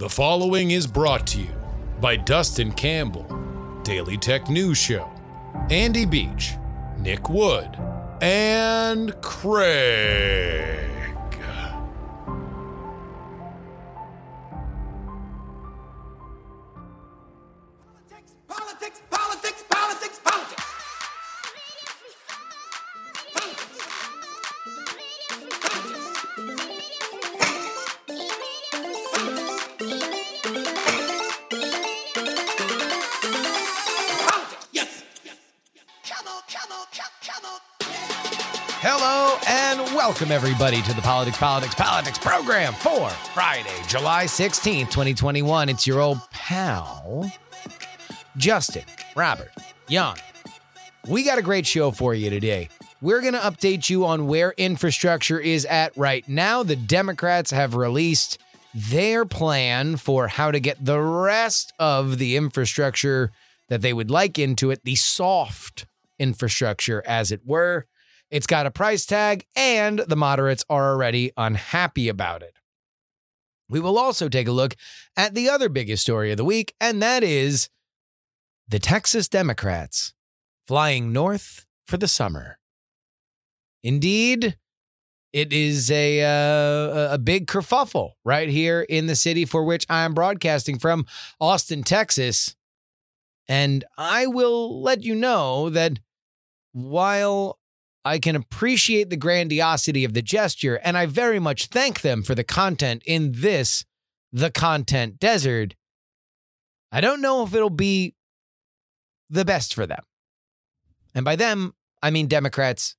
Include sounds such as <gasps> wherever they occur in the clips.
The following is brought to you by Dustin Campbell, Daily Tech News Show, Andy Beach, Nick Wood, and Craig. Everybody to the Politics, Politics, Politics program for Friday, July 16th, 2021. It's your old pal, Justin, Robert, Young. We got a great show for you today. We're going to update you on where infrastructure is at right now. The Democrats have released their plan for how to get the rest of the infrastructure that they would like into it, the soft infrastructure, as it were. It's got a price tag, and the moderates are already unhappy about it. We will also take a look at the other biggest story of the week, and that is the Texas Democrats flying north for the summer. Indeed, it is a uh, a big kerfuffle right here in the city for which I am broadcasting from, Austin, Texas. And I will let you know that while I can appreciate the grandiosity of the gesture, and I very much thank them for the content in this, the content desert. I don't know if it'll be the best for them. And by them, I mean Democrats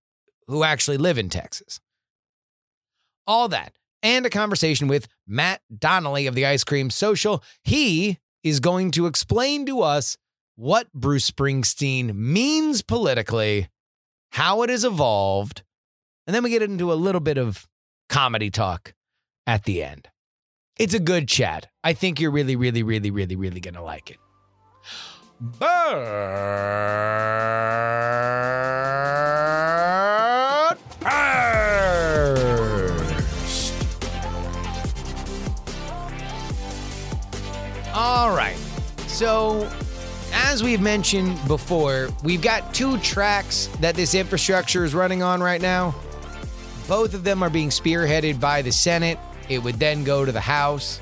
who actually live in Texas. All that, and a conversation with Matt Donnelly of the Ice Cream Social. He is going to explain to us what Bruce Springsteen means politically how it has evolved, and then we get into a little bit of comedy talk at the end. It's a good chat. I think you're really, really, really, really, really going to like it. We've mentioned before, we've got two tracks that this infrastructure is running on right now. Both of them are being spearheaded by the Senate. It would then go to the House.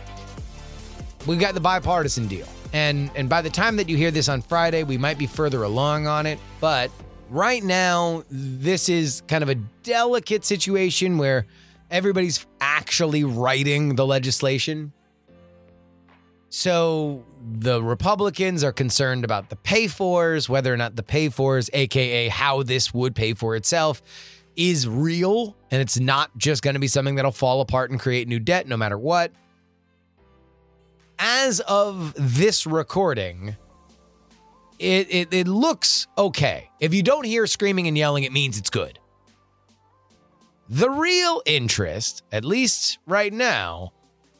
We've got the bipartisan deal. And and by the time that you hear this on Friday, we might be further along on it, but right now this is kind of a delicate situation where everybody's actually writing the legislation. So the Republicans are concerned about the pay fors, whether or not the pay fors, aka how this would pay for itself, is real and it's not just going to be something that'll fall apart and create new debt no matter what. As of this recording, it, it, it looks okay. If you don't hear screaming and yelling, it means it's good. The real interest, at least right now,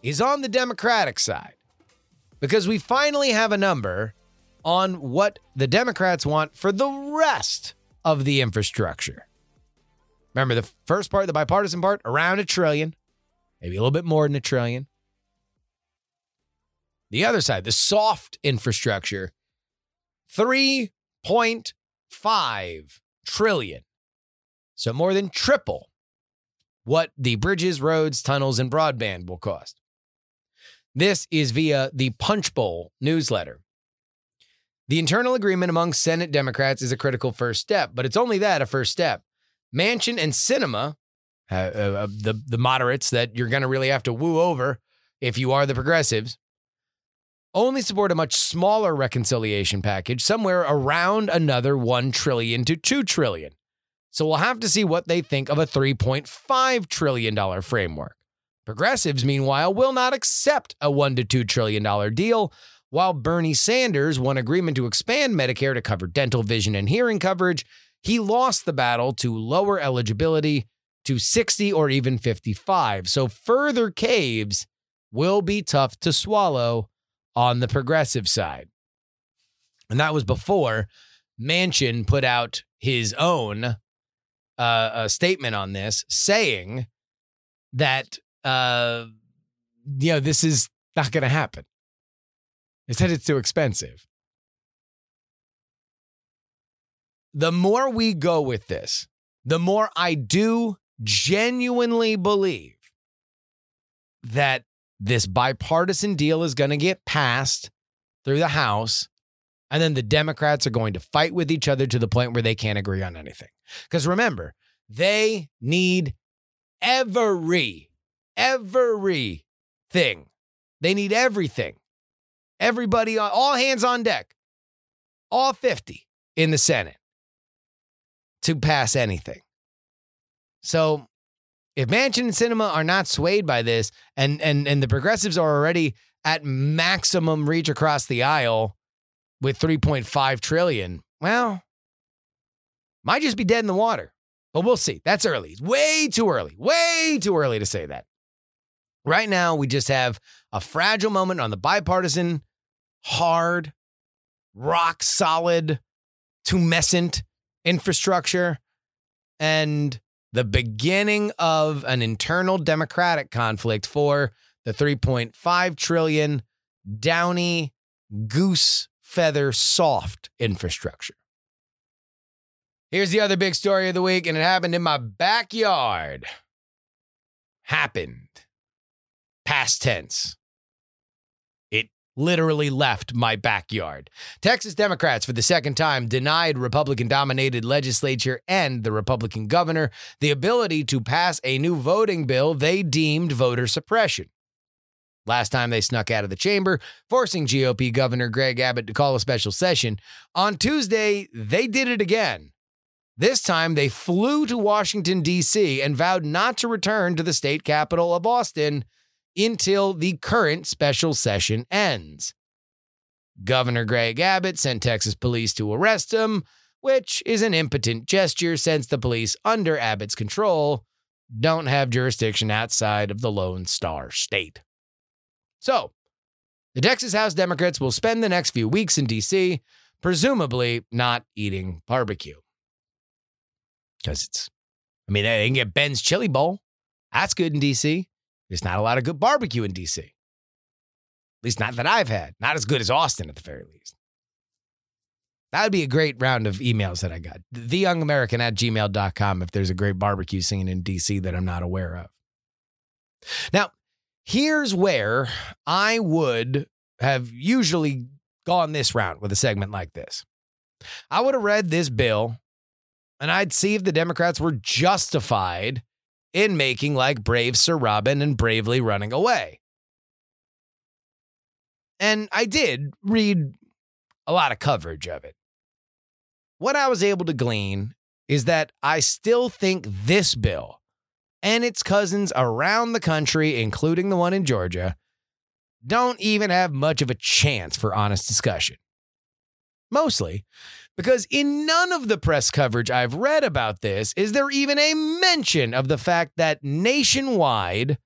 is on the Democratic side because we finally have a number on what the Democrats want for the rest of the infrastructure. Remember the first part, the bipartisan part, around a trillion, maybe a little bit more than a trillion. The other side, the soft infrastructure, 3.5 trillion. So more than triple what the bridges, roads, tunnels, and broadband will cost. This is via the Punchbowl newsletter. The internal agreement among Senate Democrats is a critical first step, but it's only that a first step. Manchin and Sinema, uh, uh, the, the moderates that you're going to really have to woo over if you are the progressives, only support a much smaller reconciliation package, somewhere around another 1 trillion to 2 trillion. So we'll have to see what they think of a $3.5 trillion framework. Progressives, meanwhile, will not accept a $1 to $2 trillion deal, while Bernie Sanders won agreement to expand Medicare to cover dental, vision, and hearing coverage. He lost the battle to lower eligibility to 60 or even 55. So further caves will be tough to swallow on the progressive side. And that was before Manchin put out his own uh, uh, statement on this, saying that uh, you know this is Not going to happen. They said it's too expensive. The more we go with this, the more I do genuinely believe that this bipartisan deal is going to get passed through the House. And then the Democrats are going to fight with each other to the point where they can't agree on anything. Because remember, they need every, every thing. They need everything. Everybody, on, all hands on deck, all 50 in the Senate to pass anything. So if Manchin and Sinema are not swayed by this, and and and the progressives are already at maximum reach across the aisle with 3.5 trillion, well, might just be dead in the water. But we'll see. That's early. Way too early. Way too early to say that. Right now, we just have a fragile moment on the bipartisan, hard, rock solid, tumescent infrastructure. And the beginning of an internal democratic conflict for the 3.5 trillion downy goose feather soft infrastructure. Here's the other big story of the week, and it happened in my backyard. Happened. Past tense It literally left my backyard. Texas Democrats, for the second time, denied Republican dominated legislature and the Republican governor the ability to pass a new voting bill they deemed voter suppression. Last time they snuck out of the chamber, forcing GOP Governor Greg Abbott to call a special session. On Tuesday, they did it again. This time, they flew to Washington, D.C., and vowed not to return to the state capital of Austin until the current special session ends. Governor Greg Abbott sent Texas police to arrest him, which is an impotent gesture since the police under Abbott's control don't have jurisdiction outside of the Lone Star State. So, the Texas House Democrats will spend the next few weeks in D.C., presumably not eating barbecue. Because it's, I mean, they can get Ben's Chili Bowl. That's good in D.C. There's not a lot of good barbecue in DC. At least not that I've had. Not as good as Austin at the very least. That would be a great round of emails that I got. TheYoungAmerican at gmail.com if there's a great barbecue scene in DC that I'm not aware of. Now, here's where I would have usually gone this route with a segment like this. I would have read this bill and I'd see if the Democrats were justified in making like brave Sir Robin and bravely running away. And I did read a lot of coverage of it. What I was able to glean is that I still think this bill and its cousins around the country, including the one in Georgia, don't even have much of a chance for honest discussion. Mostly because in none of the press coverage I've read about this is there even a mention of the fact that nationwide,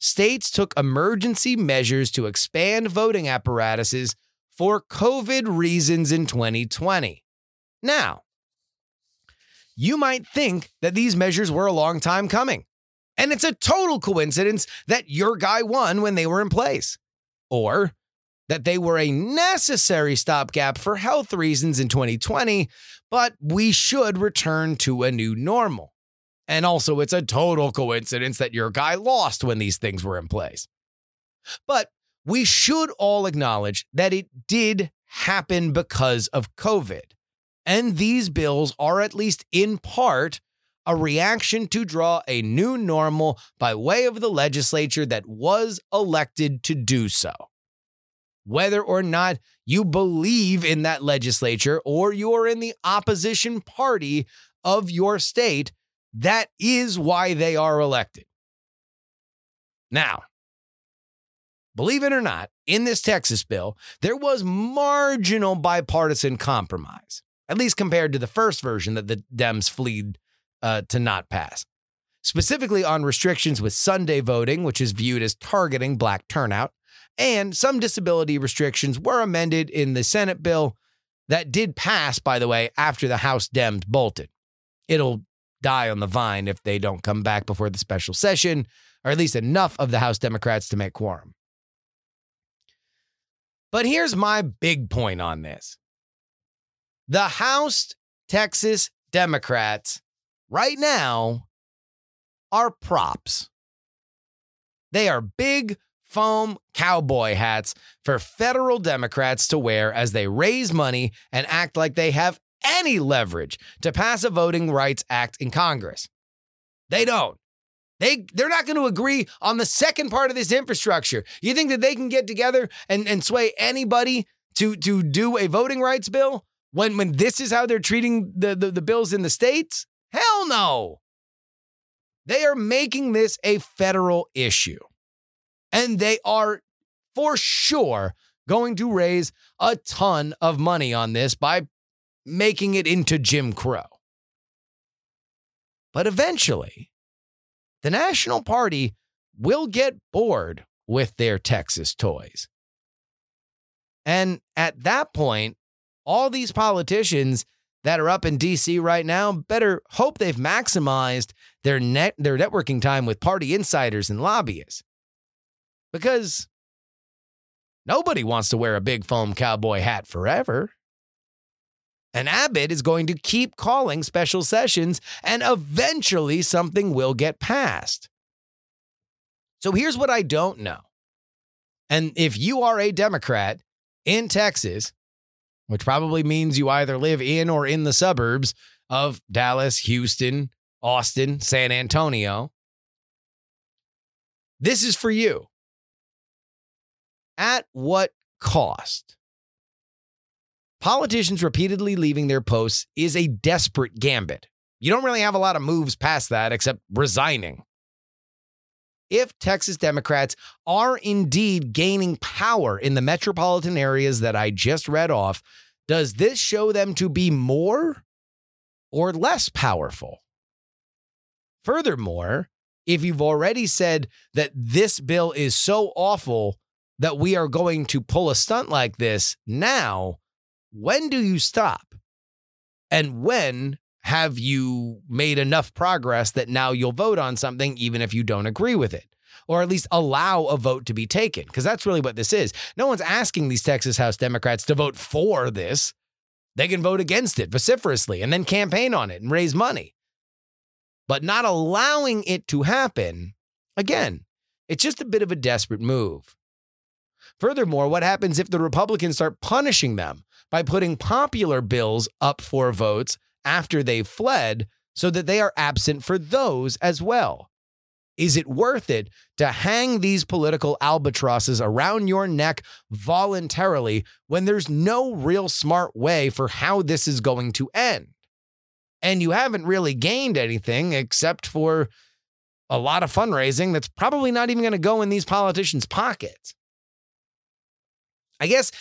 states took emergency measures to expand voting apparatuses for COVID reasons in 2020. Now, you might think that these measures were a long time coming, and it's a total coincidence that your guy won when they were in place. Or that they were a necessary stopgap for health reasons in 2020, but we should return to a new normal. And also, it's a total coincidence that your guy lost when these things were in place. But we should all acknowledge that it did happen because of COVID. And these bills are, at least in part, a reaction to draw a new normal by way of the legislature that was elected to do so whether or not you believe in that legislature or you're in the opposition party of your state, that is why they are elected. Now, believe it or not, in this Texas bill, there was marginal bipartisan compromise, at least compared to the first version that the Dems fled uh, to not pass. Specifically on restrictions with Sunday voting, which is viewed as targeting black turnout, and some disability restrictions were amended in the Senate bill that did pass, by the way, after the House Dems bolted. It'll die on the vine if they don't come back before the special session, or at least enough of the House Democrats to make quorum. But here's my big point on this the House Texas Democrats right now are props. They are big foam cowboy hats for federal Democrats to wear as they raise money and act like they have any leverage to pass a voting rights act in Congress. They don't. They they're not going to agree on the second part of this infrastructure. You think that they can get together and, and sway anybody to to do a voting rights bill when when this is how they're treating the, the, the bills in the states? Hell no. They are making this a federal issue. And they are for sure going to raise a ton of money on this by making it into Jim Crow. But eventually, the National Party will get bored with their Texas toys. And at that point, all these politicians that are up in DC right now better hope they've maximized their net their networking time with party insiders and lobbyists. Because nobody wants to wear a big foam cowboy hat forever. And Abbott is going to keep calling special sessions, and eventually something will get passed. So here's what I don't know. And if you are a Democrat in Texas, which probably means you either live in or in the suburbs of Dallas, Houston, Austin, San Antonio, this is for you. At what cost? Politicians repeatedly leaving their posts is a desperate gambit. You don't really have a lot of moves past that except resigning. If Texas Democrats are indeed gaining power in the metropolitan areas that I just read off, does this show them to be more or less powerful? Furthermore, if you've already said that this bill is so awful that we are going to pull a stunt like this now, when do you stop? And when have you made enough progress that now you'll vote on something even if you don't agree with it? Or at least allow a vote to be taken? Because that's really what this is. No one's asking these Texas House Democrats to vote for this. They can vote against it vociferously and then campaign on it and raise money. But not allowing it to happen, again, it's just a bit of a desperate move. Furthermore, what happens if the Republicans start punishing them by putting popular bills up for votes after they've fled so that they are absent for those as well? Is it worth it to hang these political albatrosses around your neck voluntarily when there's no real smart way for how this is going to end? And you haven't really gained anything except for a lot of fundraising that's probably not even going to go in these politicians' pockets. I guess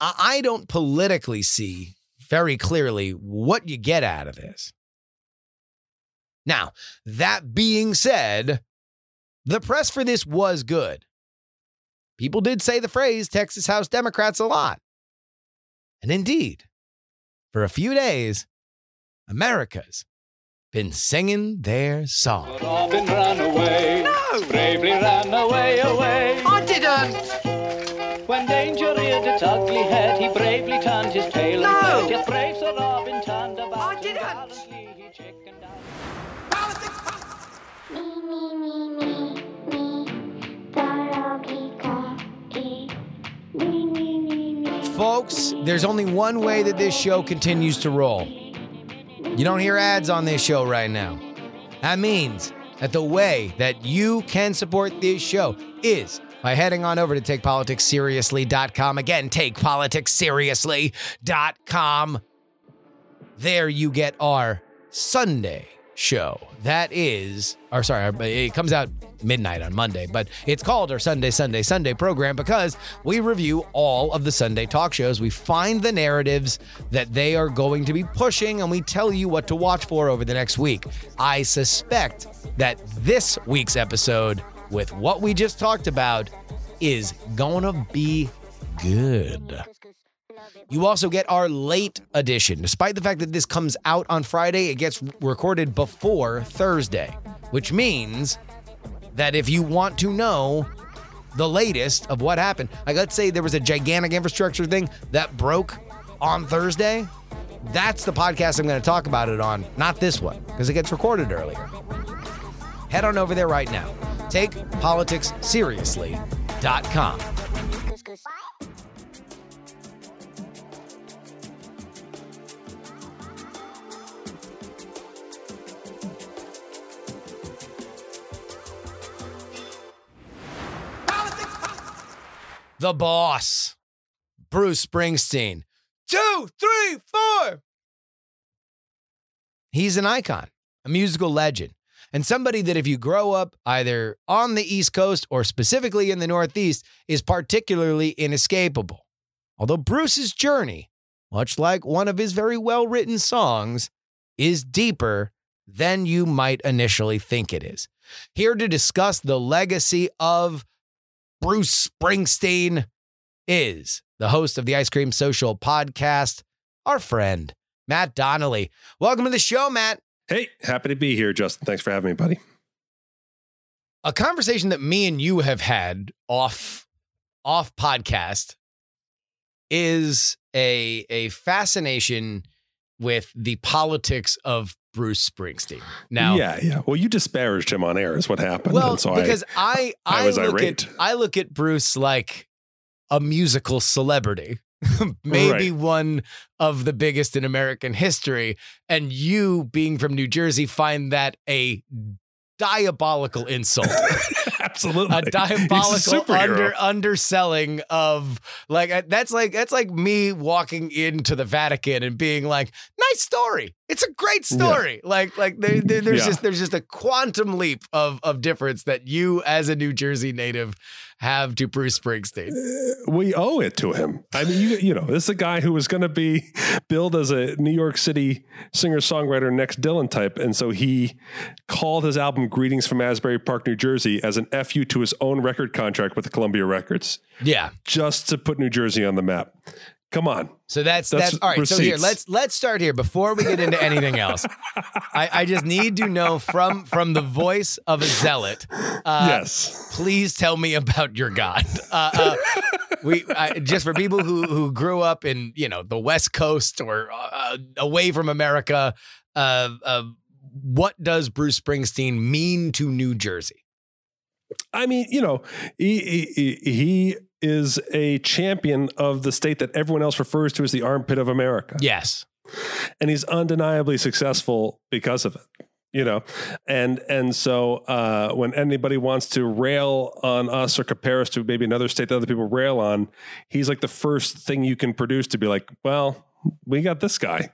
I don't politically see very clearly what you get out of this. Now, that being said, the press for this was good. People did say the phrase Texas House Democrats a lot. And indeed, for a few days, America's been singing their song. Robin ran away. No. Bravely ran away, away. I didn't. When danger bravely his tail No. and fled. Brave Sir Robin turned about I didn't. gallantly he chickened out. Politics, politics. Me, me, me, me, me, doggy, doggy. Me, me, me, me. Folks, there's only one way that this show continues to roll. You don't hear ads on this show right now. That means that the way that you can support this show is by heading on over to takepoliticsseriously.com. Again, takepoliticsseriously.com. There you get our Sunday show. That is, or sorry, it comes out midnight on Monday, but it's called our Sunday, Sunday, Sunday program because we review all of the Sunday talk shows. We find the narratives that they are going to be pushing and we tell you what to watch for over the next week. I suspect that this week's episode, with what we just talked about, is to be good. You also get our late edition. Despite the fact that this comes out on Friday, it gets recorded before Thursday, which means that if you want to know the latest of what happened. Like, let's say there was a gigantic infrastructure thing that broke on Thursday. That's the podcast I'm going to talk about it on, not this one, because it gets recorded earlier. Head on over there right now. TakePoliticsSeriously.com. Politics, politics. The boss, Bruce Springsteen. Two, three, four. He's an icon, a musical legend, and somebody that if you grow up either on the East Coast or specifically in the Northeast is particularly inescapable. Although Bruce's journey, much like one of his very well written songs, is deeper than you might initially think it is. Here to discuss the legacy of Bruce Springsteen is the host of the Ice Cream Social podcast, our friend, Matt Donnelly. Welcome to the show, Matt. Hey, happy to be here, Justin. Thanks for having me, buddy. A conversation that me and you have had off off podcast is a a fascination with the politics of Bruce Springsteen. Now, yeah, yeah. Well, you disparaged him on air, is what happened. Well, and so because I I, I was look irate. at I look at Bruce like a musical celebrity, <laughs> maybe Right. one of the biggest in American history, and you being from New Jersey find that a diabolical insult. <laughs> Absolutely a diabolical superhero. under underselling of like uh, that's like that's like me walking into the Vatican and being like, nice story. It's a great Yeah. story. Like like there, there- there's Yeah. just there's just a quantum leap of of difference that you as a New Jersey native have to Bruce Springsteen. Uh, we owe it to him. I mean, you, you know, this is a guy who was going to be billed as a New York City singer songwriter next Dylan type. And so he called his album Greetings from Asbury Park, New Jersey as an FU to his own record contract with the Columbia Records Yeah. just to put New Jersey on the map. Come on. So that's That's that's, all right. So here, let's let's start here before we get into anything else. <laughs> I, I just need to know from from the voice of a zealot. Uh, yes. please tell me about your God. Uh, uh, we I, just for people who who grew up in you know the West Coast or uh, away from America. Uh, uh, what does Bruce Springsteen mean to New Jersey? I mean, you know, he, he, he is a champion of the state that everyone else refers to as the armpit of America. Yes. And he's undeniably successful because of it. You know, and and so uh, when anybody wants to rail on us or compare us to maybe another state that other people rail on, he's like the first thing you can produce to be like, well, we got this guy,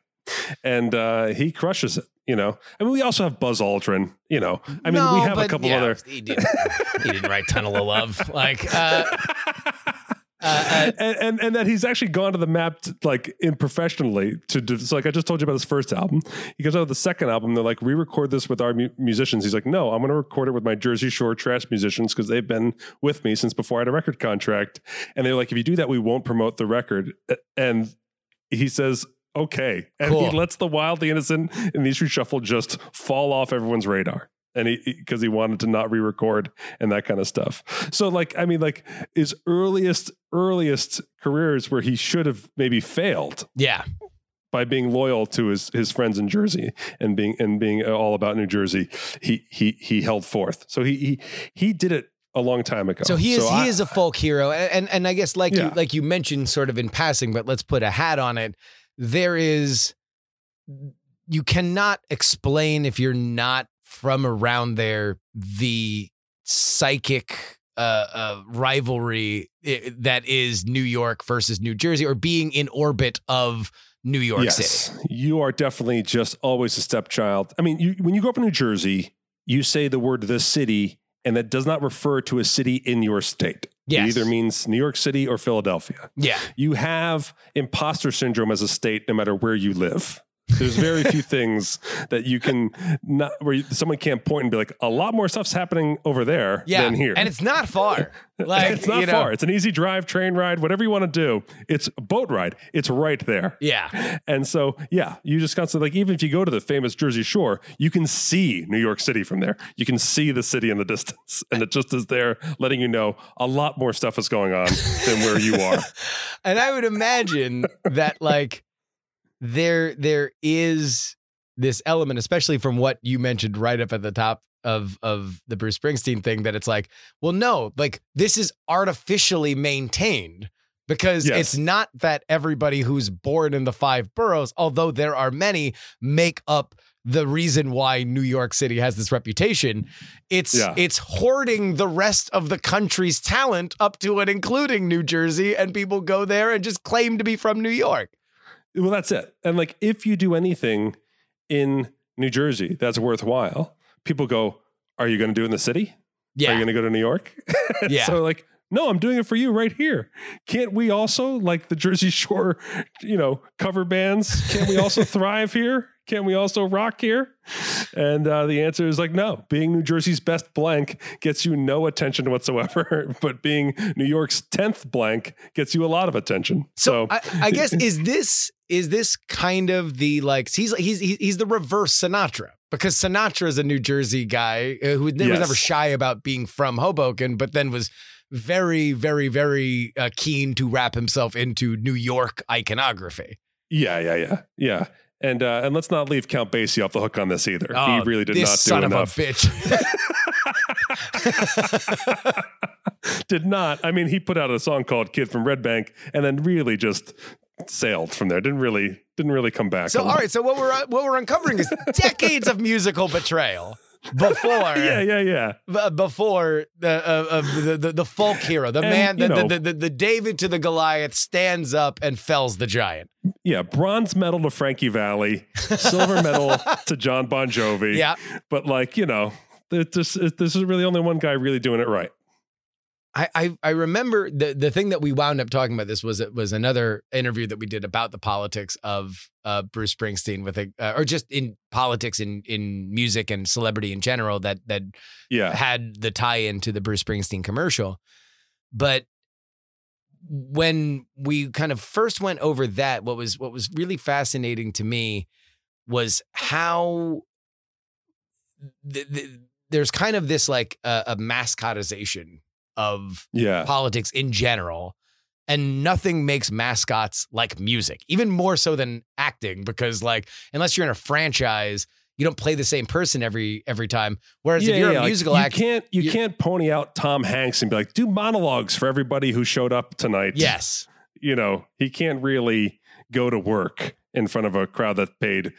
and uh, he crushes it. You know, I mean, we also have Buzz Aldrin. You know, I mean, No, we have a couple yeah, other. He didn't. he didn't write Tunnel of Love. Like. Uh, <laughs> uh, and, and and that he's actually gone to the map to, like in professionally to do so like I just told you about his first album. He goes out with the second album. They're like re-record this with our mu- musicians. He's like, no, I'm going to record it with my Jersey Shore trash musicians because they've been with me since before I had a record contract. And they're like, if you do that, we won't promote the record. And he says. Okay, and Cool. he lets the wild, the innocent and the Street Shuffle just fall off everyone's radar, and he because he wanted to not re-record and that kind of stuff. So, like, I mean, like his earliest earliest careers where he should have maybe failed yeah. by being loyal to his his friends in Jersey and being and being all about New Jersey. He he he held forth. So he he he did it a long time ago. So he is I- he is a folk hero, and and, and I guess like you like you mentioned sort of in passing, but let's put a hat on it. There is you cannot explain if you're not from around there the psychic uh, uh, rivalry that is New York versus New Jersey, or being in orbit of New York yes, City. you are definitely just always a stepchild. I mean, you, when you grow up in New Jersey, you say the word "the city," and that does not refer to a city in your state. Yes. It either means New York City or Philadelphia. Yeah, You have imposter syndrome as a state, no matter where you live. There's very few things that you can not where you, someone can't point and be like, a lot more stuff's happening over there Yeah, than here. and it's not far. <laughs> Like it's not you know, far. It's an easy drive, train ride, whatever you want to do. It's a boat ride. It's right there. Yeah, And so, yeah, you just constantly like even if you go to the famous Jersey Shore, you can see New York City from there. You can see the city in the <laughs> distance, and it just is there, letting you know a lot more stuff is going on than where you are. <laughs> and I would imagine that like there there is this element, especially from what you mentioned right up at the top of of the Bruce Springsteen thing, that it's like, well, no, like this is artificially maintained because Yes. it's not that everybody who's born in the five boroughs, although there are many, make up the reason why New York City has this reputation. It's Yeah. it's hoarding the rest of the country's talent up to and including New Jersey, and people go there and just claim to be from New York. Well, that's it. And like, if you do anything in New Jersey that's worthwhile, people go, "Are you going to do it in the city? Yeah. Are you going to go to New York?" <laughs> Yeah. So like, no, I'm doing it for you right here. Can't we also like the Jersey Shore, you know, cover bands? Can't we also <laughs> thrive here? Can't we also rock here? And uh, the answer is like, no. Being New Jersey's best blank gets you no attention whatsoever, <laughs> but being New York's tenth blank gets you a lot of attention. So, So, I, I guess <laughs> is this is this kind of the like he's he's he's the reverse Sinatra because Sinatra is a New Jersey guy uh, who was never shy about being from Hoboken, but then was very very very uh, keen to wrap himself into New York iconography. yeah, yeah, yeah, yeah. And uh, and let's not leave Count Basie off the hook on this either. Oh, he really did this not son do of enough. a bitch. <laughs> did not. I mean, he put out a song called "Kid from Red Bank" and then really just sailed from there. Didn't really didn't really come back. so all right, so what we're uh, what we're uncovering is decades of musical betrayal before <laughs> yeah, yeah, yeah. b- before the, uh, uh, the, the the folk hero, the And, man, you the, know- the, the the David to the Goliath stands up and fells the giant. Yeah, bronze medal to Frankie Valli, silver <laughs> medal to John Bon Jovi. Yeah, but like you know, it just, it, this is really only one guy really doing it right. I, I I remember the the thing that we wound up talking about this was it was another interview that we did about the politics of uh, Bruce Springsteen with a uh, or just in politics in in music and celebrity in general that that Yeah, had the tie in to the Bruce Springsteen commercial. But when we kind of first went over that, what was what was really fascinating to me was how th- th- there's kind of this like uh, a mascotization of yeah, politics in general. And nothing makes mascots like music, even more so than acting, because like unless you're in a franchise, you don't play the same person every every time. Whereas yeah, if you're yeah, a like, musical you can't you, you- can't pony out Tom Hanks and be like, do monologues for everybody who showed up tonight. yes, you know, he can't really go to work in front of a crowd that paid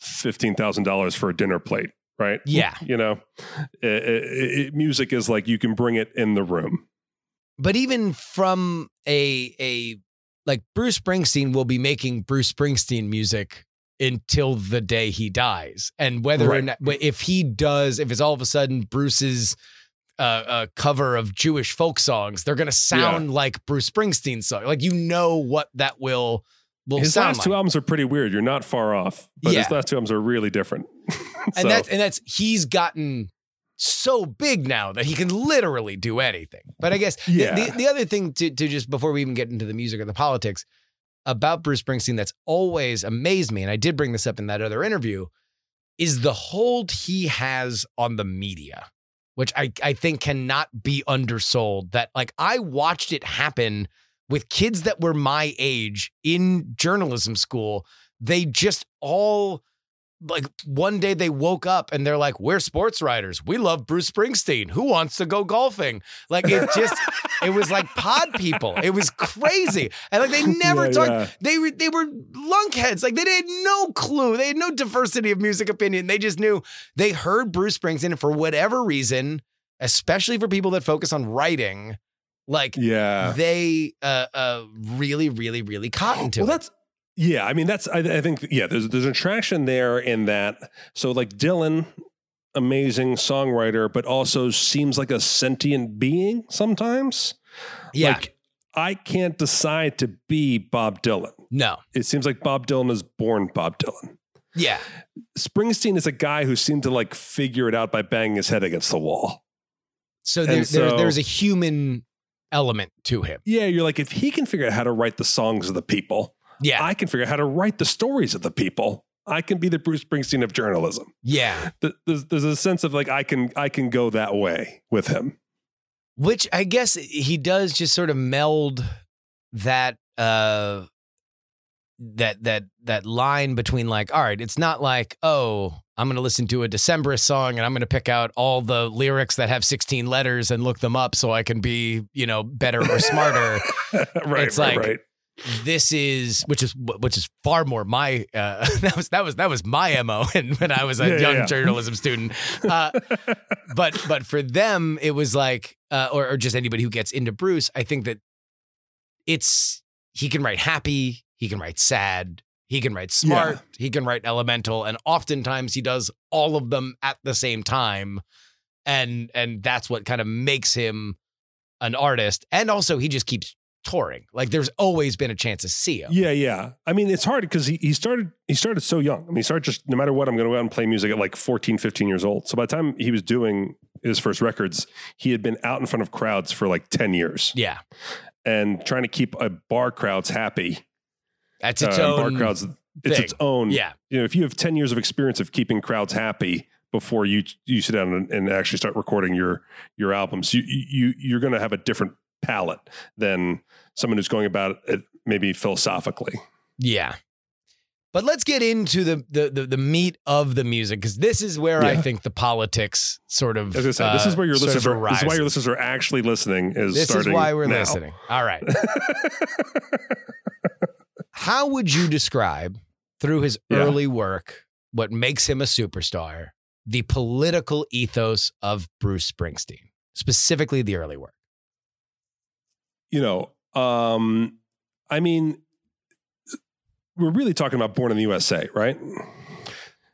fifteen thousand dollars for a dinner plate, right? Yeah. you know, i- i- i- music is like you can bring it in the room. but even from a a like Bruce Springsteen will be making Bruce Springsteen music until the day he dies, and whether or not if he does, if it's all of a sudden Bruce's uh, uh, cover of Jewish folk songs, they're gonna sound like Bruce Springsteen song. Like you know what that will His last like. two albums are pretty weird. You're not far off, but Yeah. his last two albums are really different. <laughs> and that's and that's he's gotten so big now that he can literally do anything. But I guess the- the, the other thing to to just before we even get into the music or the politics about Bruce Springsteen that's always amazed me, and I did bring this up in that other interview, is the hold he has on the media, which I, I think cannot be undersold. That like I watched it happen with kids that were my age in journalism school. They just all like one day they woke up and they're like, We're sports writers. We love Bruce Springsteen. Who wants to go golfing? Like it just <laughs> it was like pod people. It was crazy. And like they <laughs> never Yeah, talked, yeah. they were they were lunkheads. Like they had no clue. They had no diversity of music opinion. They just knew they heard Bruce Springsteen and for whatever reason, especially for people that focus on writing, like yeah. they uh uh really, really, really cotton to well, it. that's yeah. I mean, that's I, I think yeah. There's there's an attraction there in that. So like Dylan, amazing songwriter, but also seems like a sentient being sometimes. yeah. Like I can't decide to be Bob Dylan. no. It seems like Bob Dylan is born Bob Dylan. Yeah. Springsteen is a guy who seemed to like figure it out by banging his head against the wall. So, there, so- there's a human element to him. Yeah, you're like, if he can figure out how to write the songs of the people, Yeah. I can figure out how to write the stories of the people. I can be the Bruce Springsteen of journalism. yeah. There's, there's a sense of like I can I can go that way with him. Which I guess he does just sort of meld that uh that that that line between like, all right, it's not like, oh, I'm gonna listen to a Decemberist song and I'm gonna pick out all the lyrics that have 16 letters and look them up so I can be, you know, better or smarter. <laughs> right, It's right, like- right. this is which is which is far more my uh <laughs> that was that was that was my mo and <laughs> when i was a yeah, young yeah. journalism student uh but but for them it was like uh or, or just anybody who gets into bruce i think that it's he can write happy he can write sad he can write smart he can write elemental and oftentimes he does all of them at the same time and and that's what kind of makes him an artist and also he just keeps touring like there's always been a chance to see him Yeah, yeah. I mean, it's hard because he, he started he started so young. I mean, he started just no matter what, I'm going to go out and play music at like 14, 15 years old. So by the time he was doing his first records, he had been out in front of crowds for like 10 years yeah and trying to keep a bar crowds happy. That's its uh, own bar crowds, it's thing. its own. yeah You know, if you have 10 years of experience of keeping crowds happy before you you sit down and, and actually start recording your your albums, you you you're going to have a different palette than someone who's going about it maybe philosophically. yeah but let's get into the the the, the meat of the music because this is where I think the politics sort of. As I said, this uh, is where your listeners are. This is why your listeners are actually listening. Is This is starting why we're now. listening. All right. <laughs> How would you describe through his Yeah. early work what makes him a superstar, the political ethos of Bruce Springsteen, specifically the early work? you know, um, I mean, we're really talking about Born in the USA, right?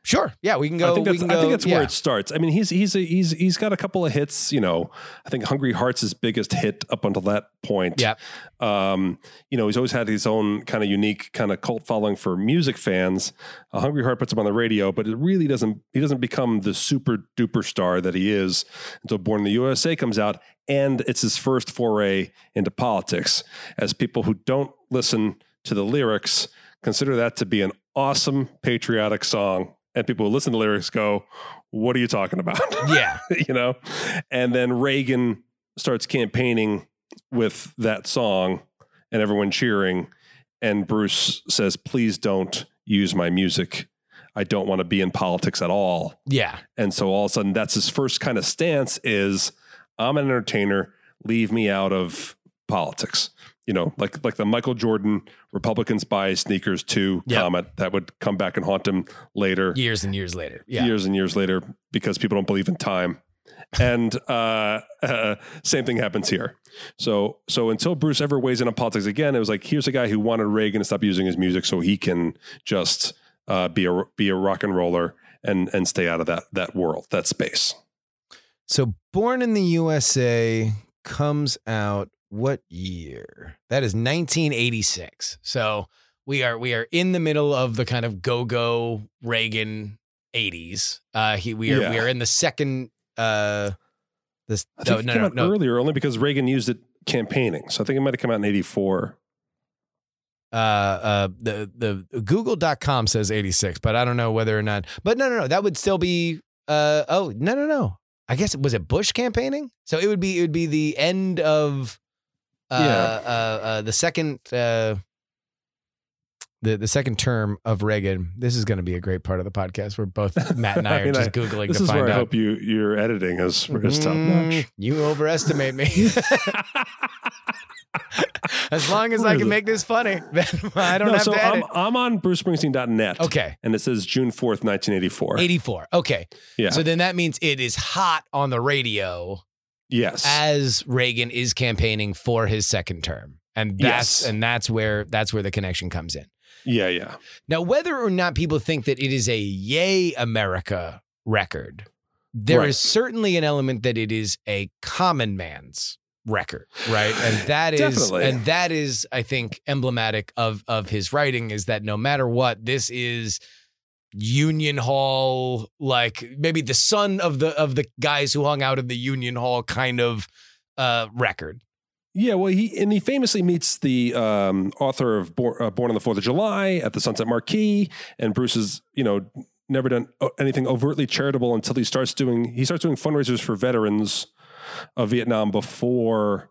Sure. Yeah, we can go. I think that's, I go- think that's yeah. where it starts. I mean, he's he's a, he's he's got a couple of hits. You know, I think Hungry Hearts his biggest hit up until that point. Yeah. Um, you know, he's always had his own kind of unique kind of cult following for music fans. A Hungry Heart puts him on the radio, but it really doesn't. He doesn't become the super duper star that he is until Born in the USA comes out, and it's his first foray into politics. As people who don't listen to the lyrics consider that to be an awesome patriotic song, and people who listen to lyrics go, "What are you talking about?" <laughs> Yeah. you know? And then Reagan starts campaigning with that song and everyone cheering. And Bruce says, please don't use my music. I don't want to be in politics at all. Yeah. And so all of a sudden that's his first kind of stance is I'm an entertainer, leave me out of politics. You know, like like the Michael Jordan Republicans buy sneakers too Yep. comment that would come back and haunt him later Years and years later. Yeah. years and years later because people don't believe in time. And <laughs> uh, uh, same thing happens here. So so until Bruce ever weighs in on politics again, it was like here's a guy who wanted Reagan to stop using his music so he can just uh, be a be a rock and roller and and stay out of that that world that space. So Born in the USA comes out what year? That is 1986. So we are we are in the middle of the kind of go-go Reagan 80s. Uh he we are we are in the second uh this I think no it no came no, out no. earlier only because Reagan used it campaigning. So I think it might have come out in '84. uh uh the the google.com says 86 but i don't know whether or not but no no no that would still be uh oh no no no i guess was it bush campaigning so it would be it would be the end of Yeah. uh, uh the second uh the, the second term of Reagan. This is going to be a great part of the podcast where both <laughs> Matt and I, I are mean, just I- googling This to is find where I hope you your editing is is top Mm, notch. You overestimate me. <laughs> as long as Where I can make this funny, <laughs> I don't no, have so to edit. I'm, I'm on brucespringsteen.net. okay. And it says June 4th, 1984. 84. Okay. Yeah. So then that means it is hot on the radio yes. as Reagan is campaigning for his second term. And that's Yes. and that's where that's where the connection comes in. yeah, yeah. Now, whether or not people think that it is a Yay America record, there is Right. certainly an element that it is a common man's record, right? And <sighs> that is Definitely. and that is, I think, emblematic of of his writing is that no matter what, this is Union Hall, like maybe the son of the of the guys who hung out in the Union Hall kind of uh record. Yeah, well, he and he famously meets the um, author of Born, uh, Born on the Fourth of July at the Sunset Marquis, and Bruce is, you know, never done anything overtly charitable until he starts doing he starts doing fundraisers for veterans of Vietnam before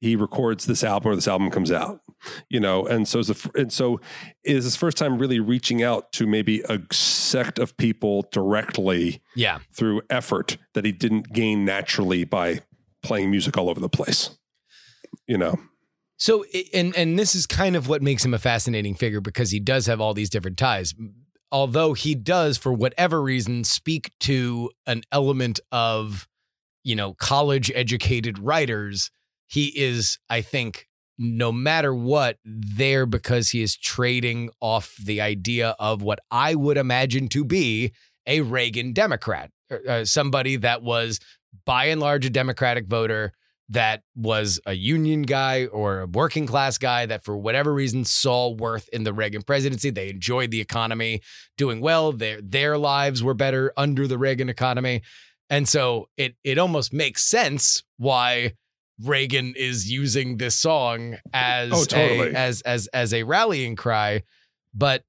he records this album or this album comes out, you know, and so is the, and so is his first time really reaching out to maybe a sect of people directly Yeah. through effort that he didn't gain naturally by playing music all over the place, you know. So and and this is kind of what makes him a fascinating figure because he does have all these different ties. Although he does for whatever reason speak to an element of you know college educated writers, he is I think no matter what there because he is trading off the idea of what I would imagine to be a Reagan Democrat, uh, somebody that was by and large a Democratic voter that was a union guy or a working class guy that for whatever reason saw worth in the Reagan presidency. They enjoyed the economy doing well. Their their lives were better under the Reagan economy. And so it it almost makes sense why Reagan is using this song as Oh, totally. a, as as as a rallying cry. But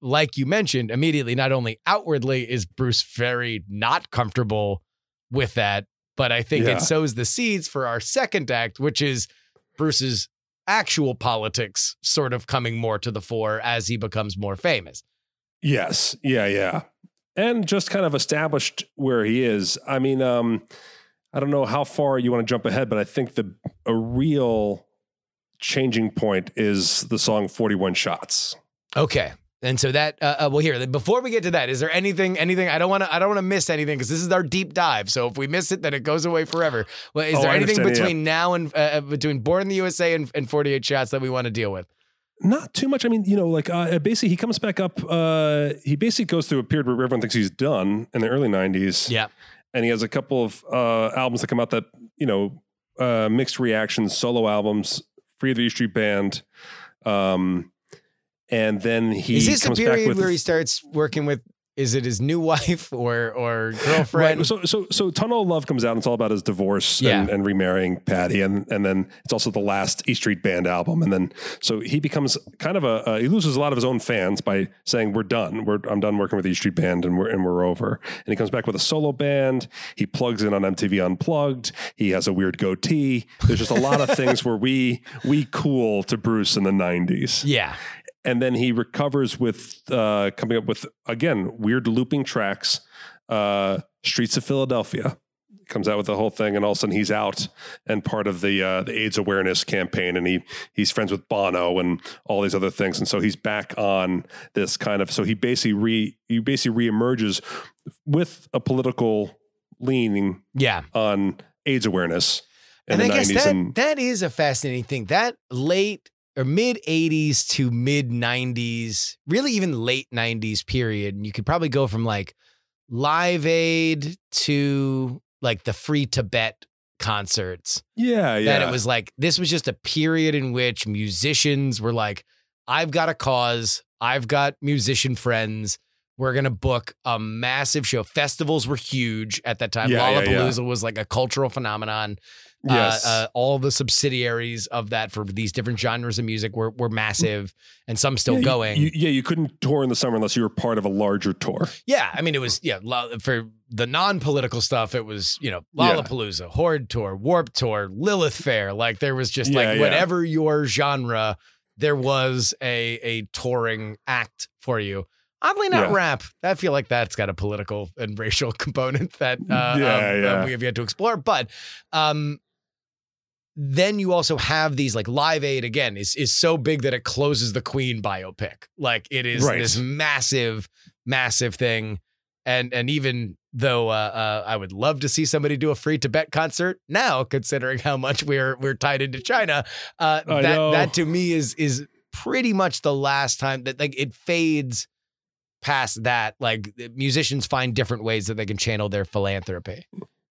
like you mentioned, immediately, not only outwardly is Bruce very not comfortable with that, but I think Yeah. it sows the seeds for our second act, which is Bruce's actual politics sort of coming more to the fore as he becomes more famous. Yes. Yeah. Yeah. And just kind of established where he is. I mean, um, I don't know how far you want to jump ahead, but I think the a real changing point is the song 41 Shots. Okay. And so that uh, uh, well here before we get to that is there anything anything I don't want to I don't want to miss anything because this is our deep dive so if we miss it then it goes away forever. Well, is Oh, there I anything understand, yeah. between now and uh, between Born in the USA and, and 48 shots that we want to deal with? Not too much. I mean, you know, like uh, basically he comes back up. Uh, he basically goes through a period where everyone thinks he's done in the early 90s. Yeah. And he has a couple of uh, albums that come out that you know uh, mixed reactions, solo albums, Free of the E Street Band, um, and then he is this a period where he starts working with is it his new <laughs> wife or or girlfriend? Right. So, so, so Tunnel of Love comes out and it's all about his divorce Yeah. and, and remarrying Patty. And, and then it's also the last E Street Band album. And then, so he becomes kind of a, uh, he loses a lot of his own fans by saying, we're done. We're, I'm done working with E Street Band and we're, and we're over. And he comes back with a solo band. He plugs in on MTV Unplugged. He has a weird goatee. There's just a lot of things <laughs> where we, we cool to Bruce in the nineties yeah. And then he recovers with uh, coming up with again weird looping tracks. Uh, Streets of Philadelphia comes out with the whole thing, and all of a sudden he's out and part of the uh, the AIDS awareness campaign, and he he's friends with Bono and all these other things, and so he's back on this kind of. So he basically re he basically reemerges with a political leaning Yeah. on AIDS awareness in and the I guess that, and that is a fascinating thing. That late or mid 80s to mid 90s, really even late 90s period, and you could probably go from like Live Aid to like the free Tibet concerts. yeah, yeah, That it was like this was just a period in which musicians were like, I've got a cause, I've got musician friends. We're gonna book a massive show. Festivals were huge at that time. Yeah, yeah, yeah. Lollapalooza was like a cultural phenomenon. Yes, Uh, uh, all the subsidiaries of that for these different genres of music were were massive, and some still Yeah, going. you- yeah, you couldn't tour in the summer unless you were part of a larger tour. yeah, I mean, it was yeah for the non-political stuff. It was you know Yeah. Lollapalooza, Horde Tour, Warp Tour, Lilith Fair. Like there was just Yeah, like yeah. whatever your genre, there was a a touring act for you. Oddly, not Yeah. rap. I feel like that's got a political and racial <laughs> component that uh, Yeah, um, yeah. uh, we have yet to explore. But um, then you also have these like Live Aid again is is so big that it closes the Queen biopic. Like it is Right. this massive, massive thing. And and even though uh, uh, I would love to see somebody do a free Tibet concert now, considering how much we're we're tied into China, uh, that know. that to me is is pretty much the last time that like it fades past that. Like musicians find different ways that they can channel their philanthropy.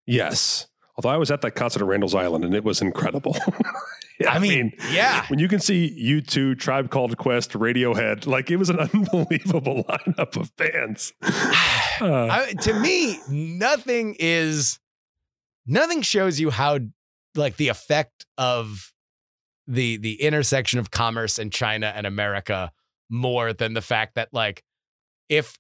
Yes. Although I was at that concert at Randall's Island and it was incredible. <laughs> I mean, yeah. when you can see U2, Tribe Called Quest, Radiohead, like it was an <laughs> unbelievable <laughs> lineup of bands. Uh, <sighs> I, to me, nothing is nothing shows you how like the effect of the the intersection of commerce in China and America more than the fact that like if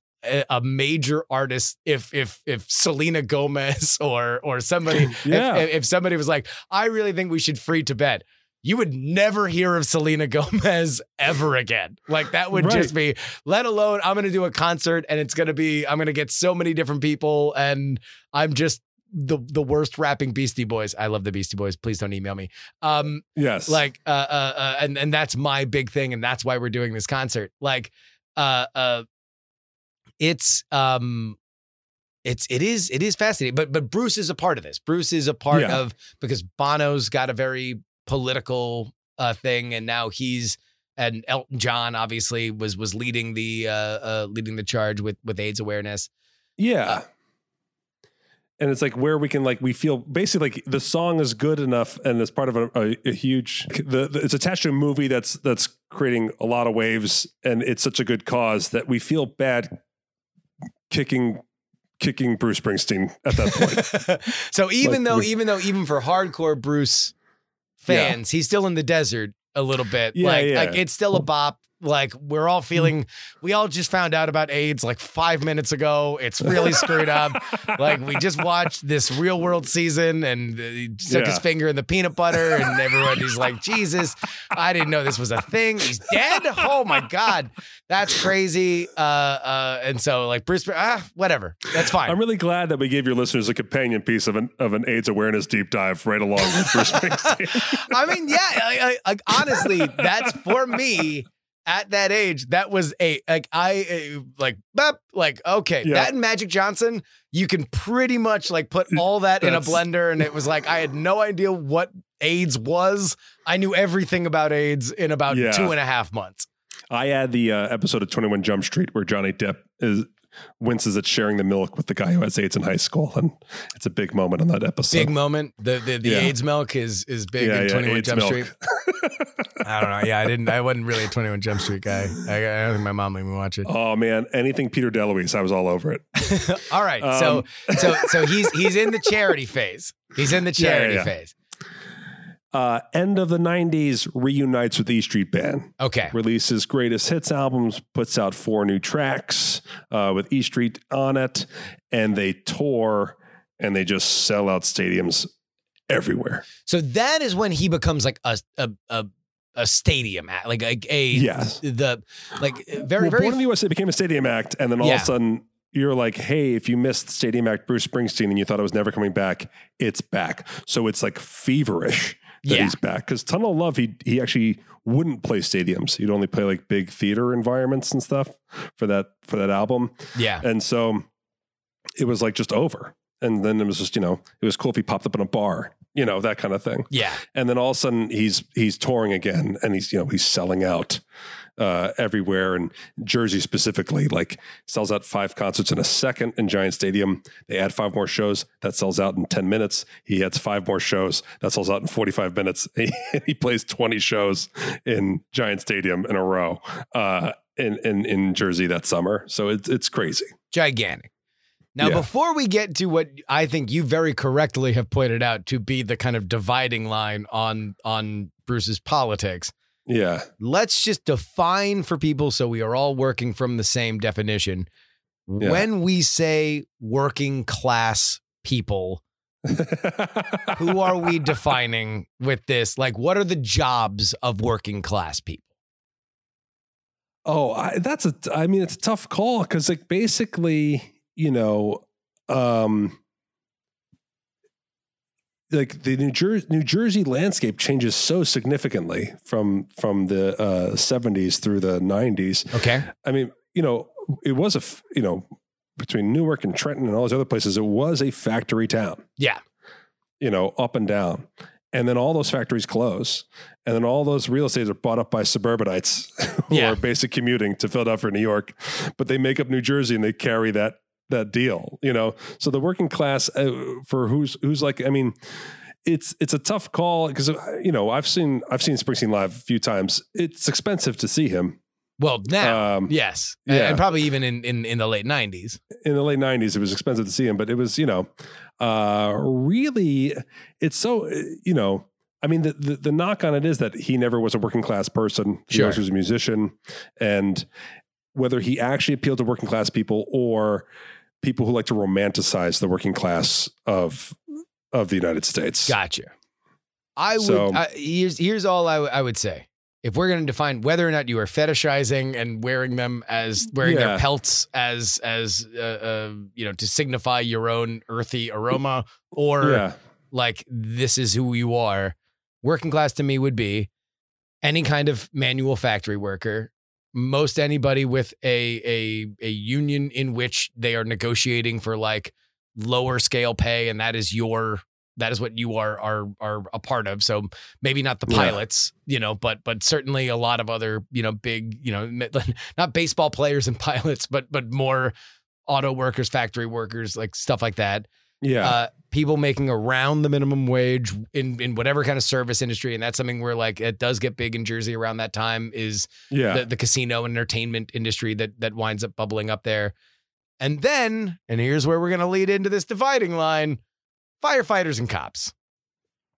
a major artist if if if Selena Gomez <laughs> or or somebody <laughs> Yeah. if, if somebody was like I really think we should free Tibet you would never hear of Selena <laughs> Gomez ever again. Like that would just be, let alone I'm going to do a concert and it's going to be, I'm going to get so many different people and I'm just the the worst rapping Beastie Boys. I love the Beastie Boys. Please don't email me. Um, yes. like, uh, uh, uh, and and that's my big thing, and that's why we're doing this concert. Like, uh, uh, it's um, it's it is it is fascinating. But but Bruce is a part of this. Bruce is a part Yeah. of because Bono's got a very political uh thing, and now he's and Elton John obviously was was leading the uh, uh leading the charge with with AIDS awareness. Yeah. Uh, and it's like where we can like we feel basically like the song is good enough and it's part of a, a, a huge the, the- it's attached to a movie that's that's creating a lot of waves and it's such a good cause that we feel bad kicking kicking Bruce Springsteen at that point. <laughs> so even Like, though even though even for hardcore Bruce Yeah. fans, he's still in the desert a little bit. Yeah, like yeah. like it's still a bop. Like we're all feeling we all just found out about AIDS like 5 minutes ago. It's really screwed up. <laughs> Like we just watched this real world season and uh, he stuck his finger in the peanut butter and everyone he's like, "Jesus, I didn't know this was a thing. He's dead." Oh my god. That's crazy. Uh uh and so like Bruce ah whatever. That's fine. I'm really glad that we gave your listeners a companion piece of an of an AIDS awareness deep dive right along with Bruce <laughs> Springsteen. I mean, yeah, I, I, like honestly, that's for me at that age. That was a like I uh, like bop, like okay, Yeah. that and Magic Johnson, you can pretty much like put all that in a blender, and it was like I had no idea what AIDS was. I knew everything about AIDS in about Yeah. two and a half months. I had the uh, episode of 21 Jump Street where Johnny Depp is winces at sharing the milk with the guy who has AIDS in high school, and it's a big moment on that episode. Big moment. The the, the Yeah. AIDS milk is is big Yeah, in yeah, Twenty One Jump milk. Street. <laughs> I don't know. Yeah, I didn't. I wasn't really a Twenty One Jump Street guy. I, I don't think my mom let me watch it. Oh man, anything Peter DeLuise, I was all over it. <laughs> All right. so Um, so so he's he's in the charity phase. He's in the <laughs> charity phase. Uh, end of the 90s, reunites with E Street Band, Okay. releases greatest hits albums, puts out four new tracks uh, with E Street on it, and they tour and they just sell out stadiums everywhere. So that is when he becomes like a a a, a stadium act, like like a Yes. the like very well, very Born in the USA became a stadium act, and then all Yeah. of a sudden you're like, hey, if you missed stadium act Bruce Springsteen and you thought it was never coming back, it's back. So it's like feverish that Yeah. he's back. Because Tunnel of Love, he he actually wouldn't play stadiums. He'd only play like big theater environments and stuff for that for that album. yeah. And so it was like just over. And then it was just, you know, it was cool if he popped up in a bar, you know, that kind of thing Yeah. and then all of a sudden he's he's touring again and he's you know he's selling out uh everywhere and jersey specifically like sells out five concerts in a second in giant stadium. They add five more shows that sells out in 10 minutes. He adds five more shows that sells out in 45 minutes. <laughs> He, plays 20 shows in giant stadium in a row uh in in in jersey that summer. So it's it's crazy. Gigantic. Now, Yeah. before we get to what I think you very correctly have pointed out to be the kind of dividing line on on Bruce's politics, yeah let's just define for people so we are all working from the same definition. Yeah. When we say working class people, <laughs> who are we defining with this? Like, what are the jobs of working class people? Oh, I, that's a. I mean, it's a tough call because, like, basically, you know, um, like the New Jersey New Jersey landscape changes so significantly from from the uh, '70s through the '90s. Okay. I mean, you know, it was a f- you know between Newark and Trenton and all those other places, it was a factory town. Yeah. You know, up and down. And then all those factories close. And then all those real estates are bought up by suburbanites <laughs> who Yeah. are basic commuting to Philadelphia, or New York. But they make up New Jersey and they carry that that deal, you know. So the working class uh, for who's who's like, I mean, it's it's a tough call because you know I've seen I've seen Springsteen live a few times. It's expensive to see him. Well, now, Um, yes, yeah. and probably even in in, in the late '90s. in the late '90s, it was expensive to see him, but it was you know, uh, really, it's so uh, you know. I mean, the, the the knock on it is that he never was a working class person. He Sure. was a musician, and whether he actually appealed to working class people or people who like to romanticize the working class of of the United States. Gotcha. I would. So- I, here's here's all I, w- I would say. If we're going to define whether or not you are fetishizing and wearing them as wearing their pelts as as uh, uh, you know to signify your own earthy aroma, or Yeah. like this is who you are, working class to me would be any kind of manual factory worker, most anybody with a a a union in which they are negotiating for like lower scale pay and that is your that is what you are are are a part of so maybe not the Yeah. pilots you know but but certainly a lot of other you know big you know <laughs> not baseball players and pilots but but more auto workers factory workers like stuff like that Yeah. uh, people making around the minimum wage in in whatever kind of service industry, and that's something where like it does get big in Jersey around that time is yeah. the, the casino and entertainment industry that that winds up bubbling up there. And then, and here's where we're gonna lead into this dividing line: firefighters and cops.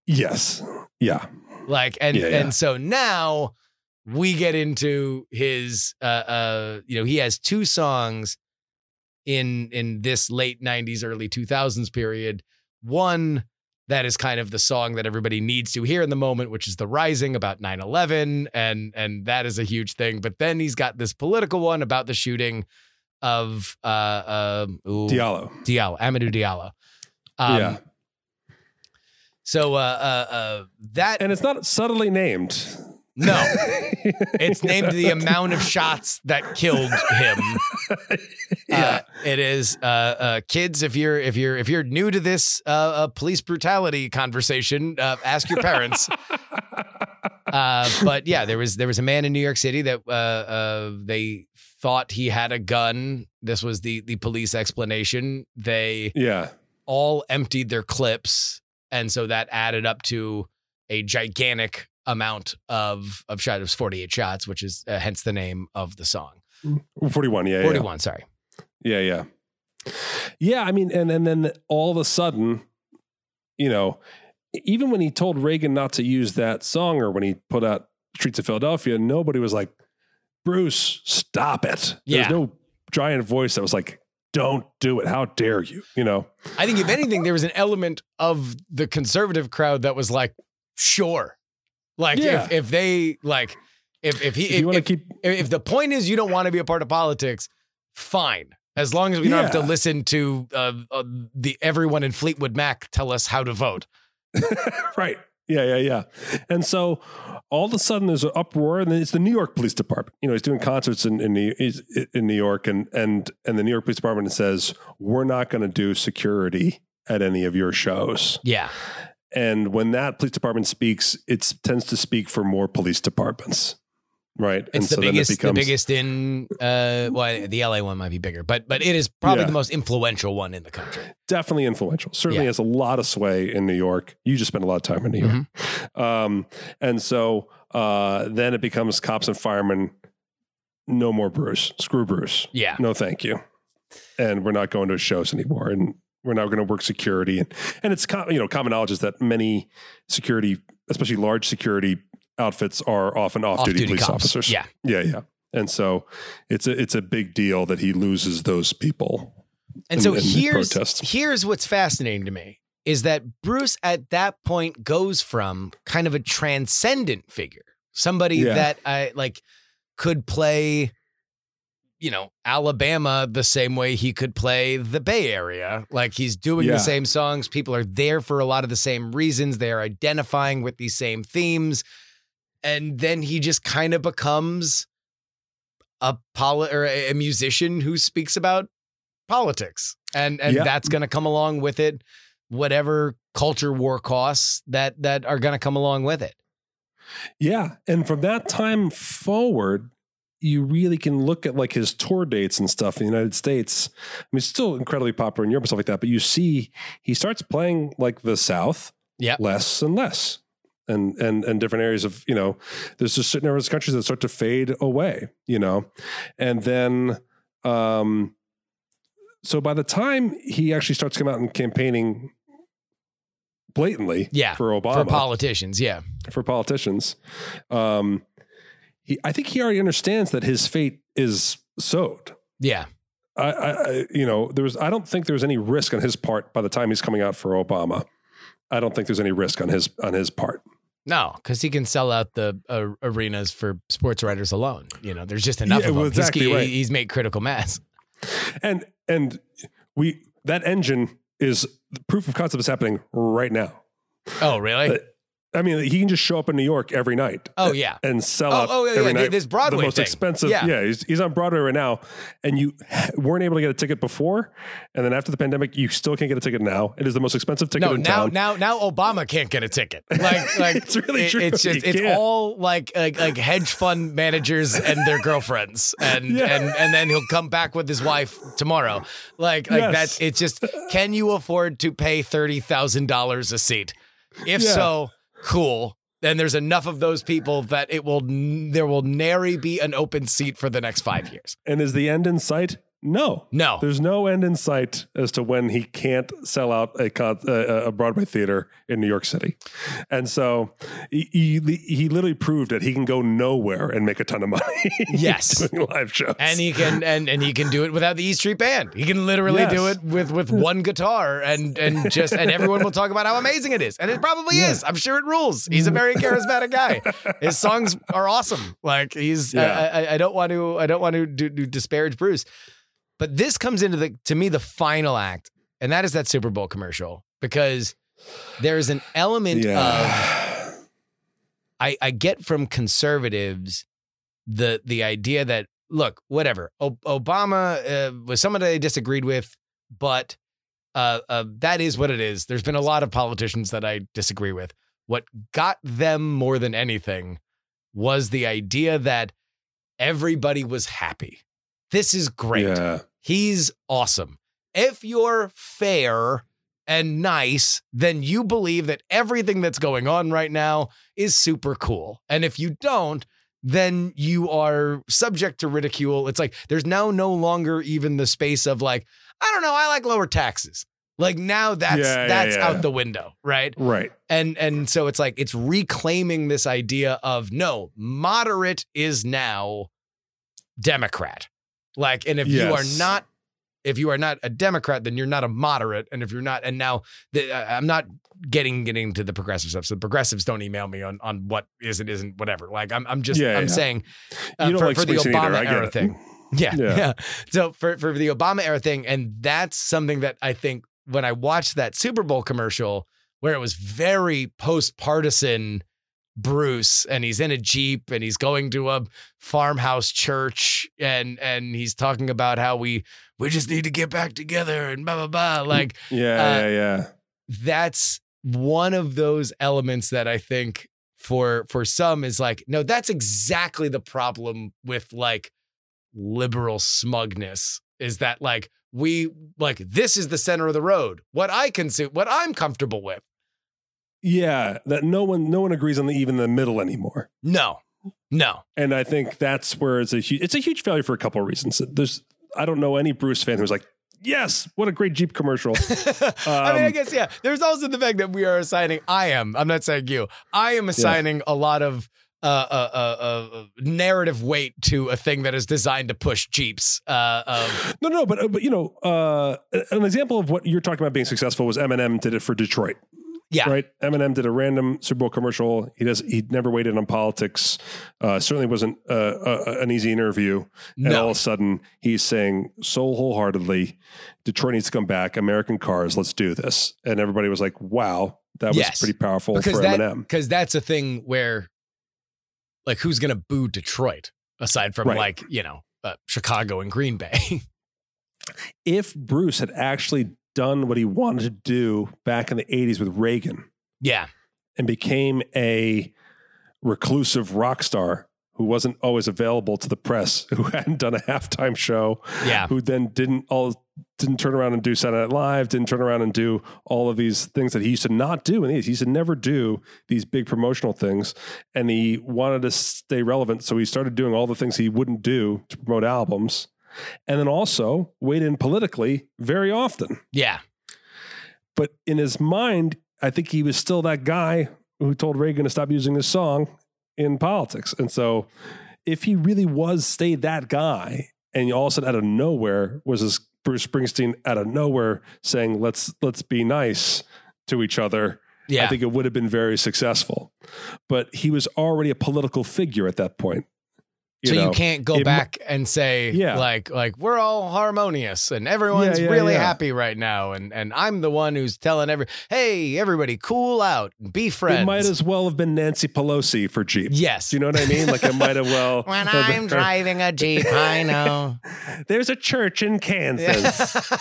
yes. Yeah. Like, and Yeah, yeah. and so now we get into his uh uh you know, he has two songs in in this late 90s early 2000s period. One that is kind of the song that everybody needs to hear in the moment, which is The Rising about 9/11 and and that is a huge thing. But then he's got this political one about the shooting of uh uh ooh, Diallo. Diallo, Amadou Diallo. Um, yeah. So uh uh uh that And it's not subtly named. No, <laughs> it's named the amount of shots that killed him. <laughs> Uh, it is uh, uh, kids. If you're if you're if you're new to this uh, uh, police brutality conversation, uh, ask your parents. <laughs> uh, but yeah, there was there was a man in New York City that uh, uh, they thought he had a gun. This was the the police explanation. They yeah. all emptied their clips, and so that added up to a gigantic amount of of shots. Forty eight shots, which is uh, hence the name of the song. 41. Yeah. yeah. Forty one. Sorry. Yeah, yeah. Yeah, I mean, and and then all of a sudden, you know, even when he told Reagan not to use that song or when he put out Streets of Philadelphia, nobody was like, Bruce, stop it. Yeah. There's no giant voice that was like, don't do it. How dare you? You know? I think if anything, there was an element of the conservative crowd that was like, sure. Like Yeah. if if they like if if he If if, keep if the point is you don't want to be a part of politics, fine. As long as we don't have to listen to uh, uh, the everyone in Fleetwood Mac tell us how to vote. <laughs> right. Yeah, yeah, yeah. And so all of a sudden there's an uproar, and it's the New York Police Department. You know, he's doing concerts in in New, in New York, and and and the New York Police Department says we're not going to do security at any of your shows. Yeah. And when that police department speaks, it tends to speak for more police departments, right? and It's the then it biggest, becomes- the biggest in uh, well, the LA one might be bigger, but but it is probably Yeah. the most influential one in the country. definitely influential. Certainly Yeah. has a lot of sway in New York. You just spent a lot of time in New York, Mm-hmm. um, and so uh, then it becomes cops and firemen. No more Bruce. Screw Bruce. Yeah, No, thank you. And we're not going to shows anymore. And we're now going to work security. And and it's com- you know common knowledge is that many security, especially large security outfits, are often off-duty, Off-duty police cops. officers. Yeah, yeah, yeah. And so it's a it's a big deal that he loses those people. and in- so in here's here's what's fascinating to me is that Bruce at that point goes from kind of a transcendent figure, somebody Yeah. that I like could play, you know, Alabama the same way he could play the Bay Area. Like he's doing Yeah. the same songs. People are there for a lot of the same reasons. They are identifying with these same themes. And then he just kind of becomes a poli- or a musician who speaks about politics. And and Yeah. that's gonna come along with it, whatever culture war costs that that are gonna come along with it. Yeah. And from that time forward, you really can look at like his tour dates and stuff in the United States. I mean, it's still incredibly popular in Europe and stuff like that, but you see he starts playing like the South, less and less. And, and and different areas of you know there's just certain areas of countries that start to fade away you know and then um so by the time he actually starts coming out and campaigning blatantly Yeah, for Obama For politicians, yeah. for politicians. Um, he, I think he already understands that his fate is sowed. Yeah. I, I, you know, there was. I don't think there was any risk on his part by the time he's coming out for Obama. I don't think there's any risk on his on his part. No, because he can sell out the uh, arenas for sports writers alone. You know, there's just enough Yeah, of them. He's- exactly he- right. he's made critical mass. And and we that engine is the proof of concept is happening right now. Oh, really? Uh, I mean, he can just show up in New York every night. Oh, yeah. and sell Oh, out. oh, yeah, every yeah, night. this Broadway the most thing. expensive. Yeah. Yeah, he's, he's on Broadway right now, and you weren't able to get a ticket before, and then after the pandemic, you still can't get a ticket now. It is the most expensive ticket No, in now, town. now, now, Obama can't get a ticket. Like, <laughs> like It's really it- true. It's just it's all like, like, like hedge fund managers and their girlfriends, and Yeah. and and then he'll come back with his wife tomorrow. Like, like Yes. that's it's just. Can you afford to pay thirty thousand dollars a seat? If Yeah. so, cool. Then there's enough of those people that it will there will nary be an open seat for the next five years. and is the end in sight? No. No. There's no end in sight as to when he can't sell out a con- a, a Broadway theater in New York City, and so he, he he literally proved that he can go nowhere and make a ton of money. <laughs> Yes. doing live shows, and he can and and he can do it without the E Street Band. He can literally do it with with one guitar and and just and everyone will talk about how amazing it is, and it probably is. I'm sure it rules. He's a very charismatic guy. His songs are awesome. Like he's I- Yeah. I, I don't want to I don't want to do, do disparage Bruce, but this comes into the to me the final act, and that is that Super Bowl commercial because there's an element of. I, I get from conservatives the the idea that look whatever o- Obama uh, was that I disagreed with, but uh, uh, that is what it is. There's been a lot of politicians that I disagree with. What got them more than anything was the idea that everybody was happy. This is great. Yeah. He's awesome. If you're fair and nice, then you believe that everything that's going on right now is super cool. And if you don't, then you are subject to ridicule. It's like there's now no longer even the space of like, I don't know, I like lower taxes. Like now that's Yeah, yeah, that's yeah. out the window, right? Right. and and so it's like it's reclaiming this idea of no moderate is now democrat like and if you are not if you are not a democrat then you're not a moderate and if you're not and now the, uh, i'm not getting getting to the progressive stuff so the progressives don't email me on on what is and isn't whatever like i'm, I'm just Yeah, i'm yeah. saying uh, for, like for the spacing either, obama era it. thing <laughs> yeah, Yeah. yeah. So for for the Obama era thing, and that's something that I think when I watched that Super Bowl commercial where it was very post partisan Bruce, and he's in a jeep and he's going to a farmhouse church, and and he's talking about how we we just need to get back together and blah blah blah. Like Yeah. Uh, yeah. Yeah. that's one of those elements that I think for for some is like no that's exactly the problem with like liberal smugness is that like we like this is the center of the road what I consume what I'm comfortable with Yeah. That no one no one agrees on the even the middle anymore. no no And I think that's where it's a huge it's a huge failure for a couple of reasons. There's I don't know any Bruce fan who's like, yes, what a great Jeep commercial. <laughs> I mean I Um, guess yeah there's also the fact that we are assigning I am I'm not saying you I am assigning a lot of uh, uh, uh, uh, narrative weight to a thing that is designed to push Jeeps. Uh, of, <gasps> No, no, but uh, but you know, uh, an example of what you're talking about being successful was Eminem did it for Detroit, yeah, right? Eminem did a random Super Bowl commercial. He does. He never waited on politics. Uh, certainly wasn't uh, uh, an easy interview. And No. all of a sudden, he's saying so wholeheartedly, "Detroit needs to come back. American cars. Let's do this." And everybody was like, "Wow, that was Yes. pretty powerful because for that Eminem." because that's a thing where, like, who's gonna boo Detroit aside from Right. like you know uh, Chicago and Green Bay? <laughs> If Bruce had actually done what he wanted to do back in the '80s with Reagan, yeah, and became a reclusive rock star who wasn't always available to the press, <laughs> who hadn't done a halftime show, yeah, who then didn't all didn't turn around and do Saturday Night Live, didn't turn around and do all of these things that he used to not do. And he used to never do these big promotional things. And he wanted to stay relevant. So he started doing all the things he wouldn't do to promote albums. And then also weighed in politically very often. Yeah. But in his mind, I think he was still that guy who told Reagan to stop using his song in politics. And so if he really was stayed that guy and all of a sudden out of nowhere was this Bruce Springsteen out of nowhere saying, let's let's be nice to each other. Yeah. I think it would have been very successful. But he was already a political figure at that point. So know? you can't go back and say Yeah. like like we're all harmonious and everyone's Yeah, yeah, really happy right now and and I'm the one who's telling every hey everybody cool out and be friends. It might as well have been Nancy Pelosi for Jeep. yes. Do you know what I mean? Like it might have well. <laughs> when I'm driving a Jeep, I <laughs> know. There's a church in Kansas. <laughs>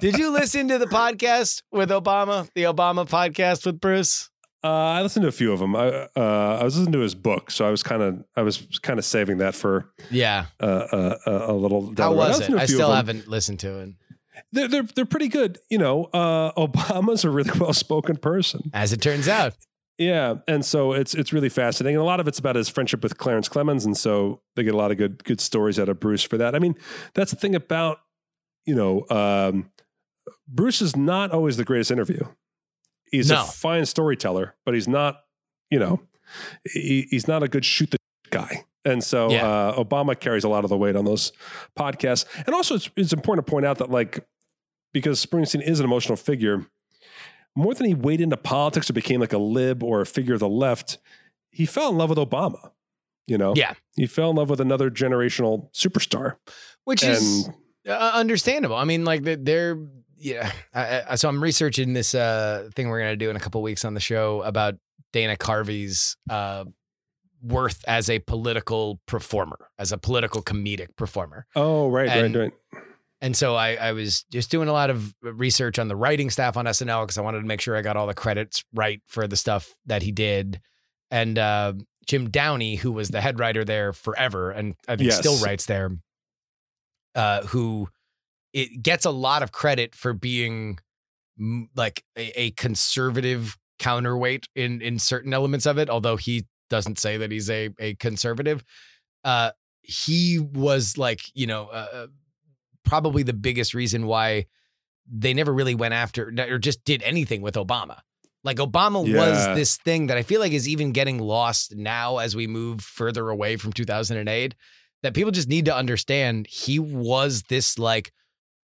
Did you listen to the podcast with Obama? The Obama podcast with Bruce? Uh, I listened to a few of them. I uh, I was listening to his book, so I was kind of I was kind of saving that for Yeah. uh, uh, uh, a little. How was it? I still haven't listened to it. They're, they're they're pretty good. You know, uh, Obama's a really <laughs> well spoken person. As it turns out. Yeah, and so it's it's really fascinating. And a lot of it's about his friendship with Clarence Clemons, and so they get a lot of good good stories out of Bruce for that. I mean, that's the thing about you know um, Bruce is not always the greatest interview. He's No. a fine storyteller, but he's not you know he, he's not a good shoot the guy. And so Yeah. uh, Obama carries a lot of the weight on those podcasts. And also, it's, it's important to point out that like because Springsteen is an emotional figure more than he waded into politics or became like a lib or a figure of the left, he fell in love with Obama. You know, Yeah. he fell in love with another generational superstar. Which is And uh, understandable. I mean, like they're yeah. I, I, so I'm researching this uh, thing we're gonna do in a couple weeks on the show about Dana Carvey's uh, worth as a political performer, as a political comedic performer. oh, right, And- right, right. And so I, I was just doing a lot of research on the writing staff on SNL because I wanted to make sure I got all the credits right for the stuff that he did. And uh, Jim Downey, who was the head writer there forever, and I think Yes. still writes there, uh, who it gets a lot of credit for being like a, a conservative counterweight in in certain elements of it. Although he doesn't say that he's a a conservative, uh, he was like you know. Uh, uh, probably the biggest reason why they never really went after or just did anything with Obama. Like Obama Yeah. was this thing that I feel like is even getting lost now as we move further away from 2008 that people just need to understand he was this like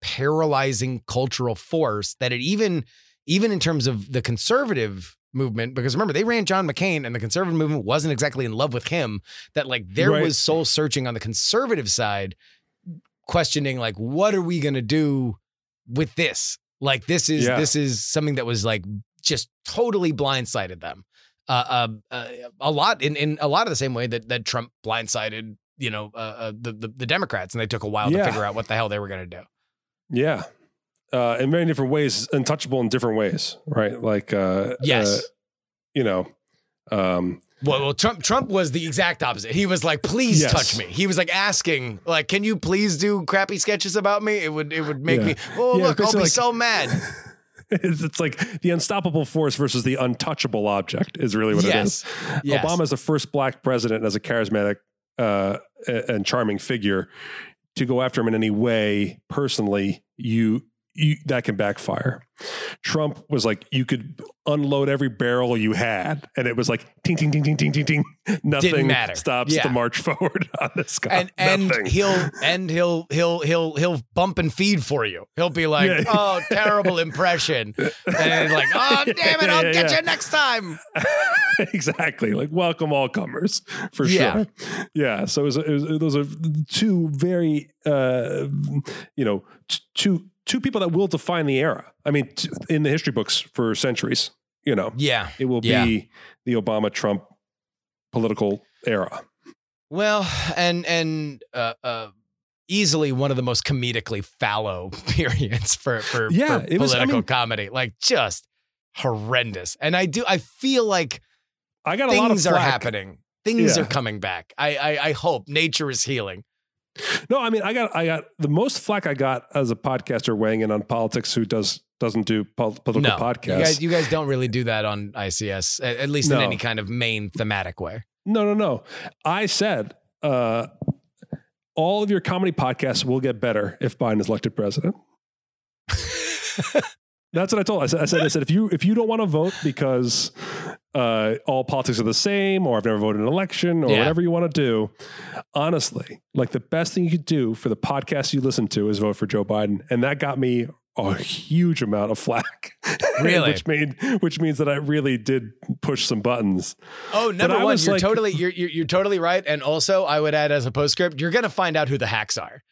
paralyzing cultural force that it even even in terms of the conservative movement because remember they ran John McCain and the conservative movement wasn't exactly in love with him that like there Right. was soul searching on the conservative side questioning like what are we going to do with this like this is Yeah. this is something that was like just totally blindsided them uh, uh, uh, a lot in, in a lot of the same way that that Trump blindsided you know uh, uh, the, the the Democrats and they took a while Yeah. to figure out what the hell they were going to do Yeah. Uh, in many different ways, untouchable in different ways, right? Like, uh, Yes. uh, you know, um, Well, well, Trump Trump was the exact opposite. He was like, "Please Yes. touch me." He was like asking, like, "Can you please do crappy sketches about me?" It would it would make Yeah. me. Oh, Yeah, look, I'll be like- so mad. <laughs> it's, it's like the unstoppable force versus the untouchable object is really what Yes. it is. Yes. is the first black president as a charismatic uh, and charming figure to go after him in any way personally. You, you that can backfire. Trump was like you could unload every barrel you had, and it was like ting ting ting ting ting ting ting. Nothing matter. stops Yeah. the march <laughs> forward on this guy. and and he'll and he'll he'll he'll he'll bump and feed for you. He'll be like, Yeah. "Oh, terrible impression," and like, "Oh, <laughs> damn it, I'll Yeah, get you next time." <laughs> exactly like welcome all comers for sure yeah so it was, it was, those are two very uh you know t- two two people that will define the era i mean t- in the history books for centuries you know Yeah. it will Yeah. be the obama trump political era Well, and and uh, uh, easily one of the most comedically fallow <laughs> periods for for, Yeah, for it was- I political mean- comedy. Like just horrendous. And I do I feel like i got a lot of things are happening. Things Yeah. are coming back. I, I I hope nature is healing. No, I mean, I got, I got the most flack I got as a podcaster weighing in on politics who does doesn't do political no, podcasts. you guys, you guys don't really do that on ICS, at, at least in any kind of main thematic way. No, no, no. I said uh, all of your comedy podcasts will get better if Biden is elected president. <laughs> That's what I told. I said, I said, I said, if you if you don't want to vote because uh, all politics are the same, or I've never voted in an election, or Yeah. whatever you want to do, honestly, like the best thing you could do for the podcast you listen to is vote for Joe Biden, and that got me a huge amount of flack. Really? <laughs> which made which means that I really did push some buttons. Oh, number one, you're like- totally you're, you're you're totally right. And also, I would add as a postscript, you're gonna find out who the hacks are.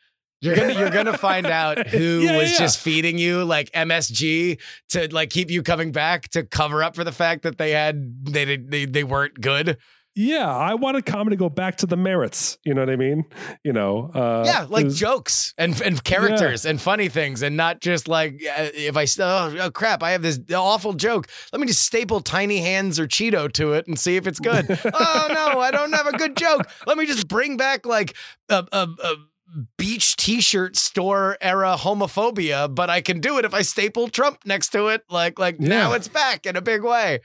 You're gonna you're gonna find out <laughs> who Yeah, was yeah. just feeding you like MSG to like keep you coming back to cover up for the fact that they had they did- they they weren't good. Yeah, I wanted comedy to go back to the merits. You know what I mean? You know, uh, yeah, like was- jokes and and characters and funny things, and not just like if I oh, oh crap, I have this awful joke. Let me just staple tiny hands or Cheeto to it and see if it's good. <laughs> oh no, I don't have a good joke. Let me just bring back like a. a, a Beach T-shirt store era homophobia, but I can do it if I staple Trump next to it. Like, like now it's back in a big way.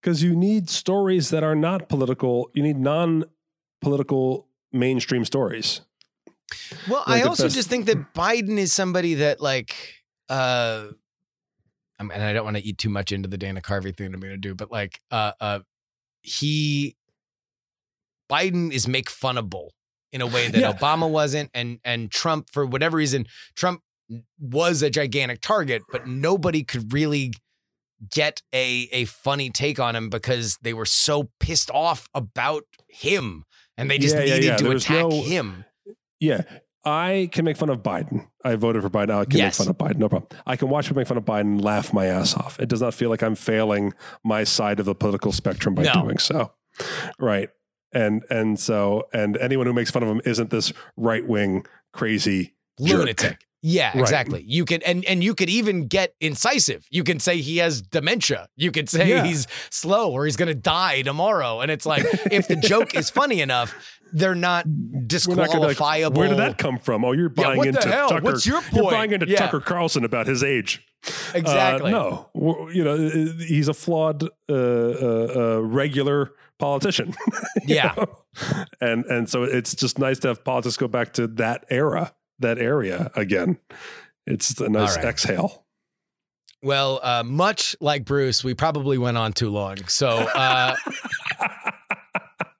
because you need stories that are not political. You need non-political mainstream stories. Well, Like I also best- just think that Biden is somebody that like uh I mean, and I don't want to eat too much into the Dana Carvey thing I'm going to do, but like uh uh he Biden is make funnable in a way that Yeah. Obama wasn't and and Trump for whatever reason Trump was a gigantic target, but nobody could really get a a funny take on him because they were so pissed off about him and they just Yeah, needed yeah. to attack no- him. Yeah, I can make fun of Biden. I voted for Biden. I can Yes. make fun of Biden. No problem. I can watch people make fun of Biden, and laugh my ass off. It does not feel like I'm failing my side of the political spectrum by No. doing so. Right. And and so and anyone who makes fun of him isn't this right wing crazy jerk. lunatic. Yeah, Right. exactly. You can and and you could even get incisive. You can say he has dementia. You could say Yeah. he's slow or he's going to die tomorrow. And it's like if the joke is funny enough, they're not We're not like, disqualifiable. Where did that come from? Oh, you're Yeah, buying what into? Tucker. What's your point? You're buying into Yeah. Tucker Carlson about his age. Uh, exactly? no, you know he's a flawed, uh, uh, uh, regular politician. <laughs> Yeah. know? and and so it's just nice to have politics go back to that era, that area again. It's a nice right. exhale. Well, uh, much like Bruce, we probably went on too long. So uh, <laughs>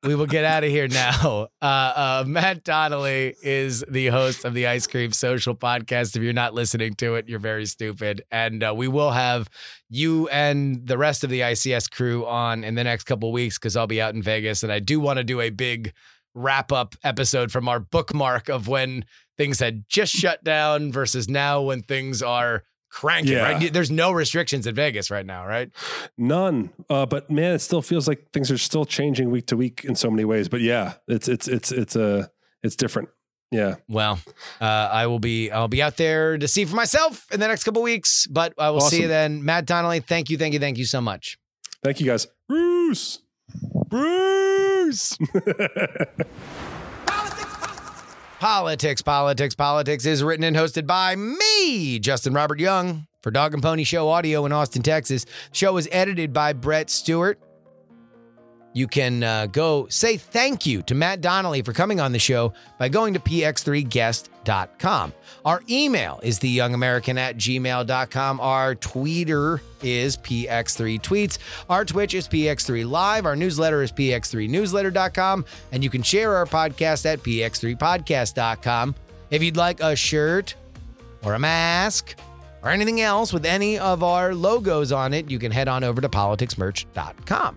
we will get out of here now. <laughs> Uh, uh, Matt Donnelly is the host of the Ice Cream Social podcast. If you're not listening to it, you're very stupid. And uh, we will have you and the rest of the ICS crew on in the next couple weeks because I'll be out in Vegas. And I do want to do a big wrap up episode from our bookmark of when things had just shut down versus now when things are cranking, Yeah. right? There's no restrictions in Vegas right now, right? None, uh, but man, it still feels like things are still changing week to week in so many ways. But yeah, it's it's it's it's a it's different. Yeah, Well, uh, I will be I'll be out there to see for myself in the next couple weeks, but I will see you then. Matt Donnelly, thank you, thank you, thank you so much. thank you guys. Bruce. Bruce. <laughs> Politics, politics, politics is written and hosted by me, Justin Robert Young, for Dog and Pony Show Audio in Austin, Texas. The show is edited by Brett Stewart. You can uh, go say thank you to Matt Donnelly for coming on the show by going to px3guest.com. Our email is theyoungamerican at gmail.com. Our Twitter is px3tweets. Our Twitch is px3 live. Our newsletter is px3newsletter.com. And you can share our podcast at px3podcast.com. If you'd like a shirt or a mask or anything else with any of our logos on it, you can head on over to politicsmerch.com.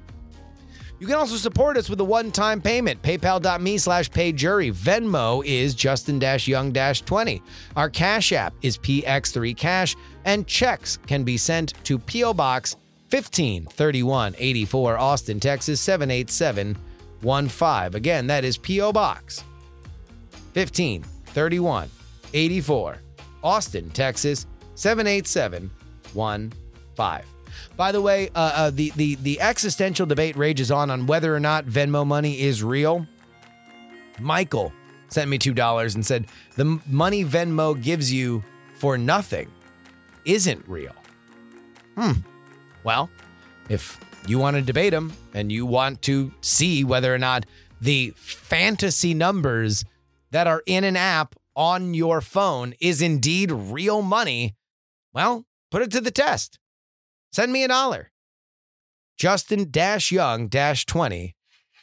You can also support us with a one-time payment. PayPal.me slash payjury. Venmo is Justin-Young-20. Our Cash App is PX3Cash. And checks can be sent to P.O. Box 153184, Austin, Texas 78715. Again, that is P.O. Box 153184, Austin, Texas 78715. By the way, uh, uh, the, the the existential debate rages on on whether or not Venmo money is real. Michael sent me $2 and said, The money Venmo gives you for nothing isn't real. Hmm. Well, if you want to debate them and you want to see whether or not the fantasy numbers that are in an app on your phone is indeed real money, well, put it to the test. Send me a dollar. Justin Young Dash 20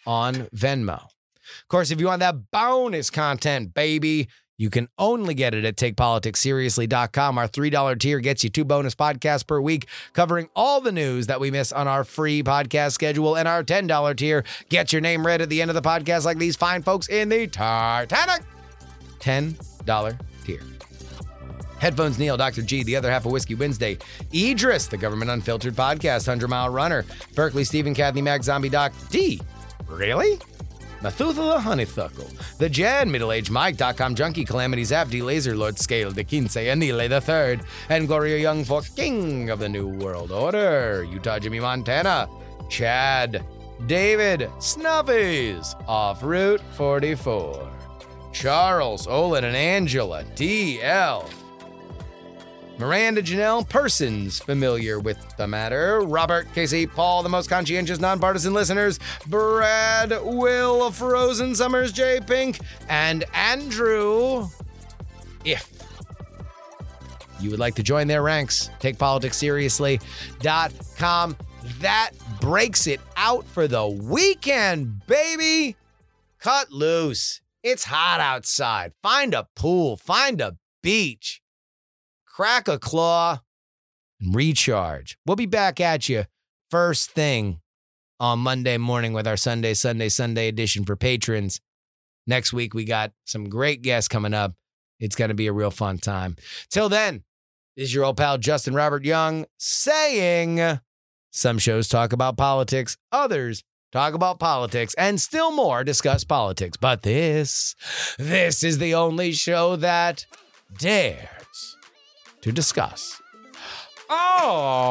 on Venmo. Of course, if you want that bonus content, baby, you can only get it at takepoliticsseriously.com. Our $3 tier gets you two bonus podcasts per week covering all the news that we miss on our free podcast schedule. And our $10 tier gets your name read at the end of the podcast like these fine folks in the Titanic. $10 tier. Headphones Neil, Dr. G, the other half of Whiskey Wednesday, Idris, the Government Unfiltered Podcast, 100 Mile Runner, Berkeley, Stephen, Kathy, Mac, Zombie Doc, D. Really? Methuselah Honeysuckle, The Jan, Middle Age Mike, Dotcom Junkie, Calamity Zap, D. Laser, Lord Scale, De Quince, Anile the Third, and Gloria Young for King of the New World Order, Utah Jimmy Montana, Chad, David, Snuffies, Off Route 44, Charles, Olin, and Angela, DL, Miranda Janelle, persons familiar with the matter. Robert, Casey, Paul, the most conscientious nonpartisan listeners. Brad, Will, Frozen Summers, J Pink, and Andrew. If you would like to join their ranks, takepoliticsseriously.com. That breaks it out for the weekend, baby. Cut loose. It's hot outside. Find a pool, find a beach crack a claw, and recharge. We'll be back at you first thing on Monday morning with our Sunday, Sunday, Sunday edition for patrons. Next week, we got some great guests coming up. It's going to be a real fun time. Till then, this is your old pal Justin Robert Young saying some shows talk about politics, others talk about politics, and still more discuss politics. But this, this is the only show that dares to discuss. All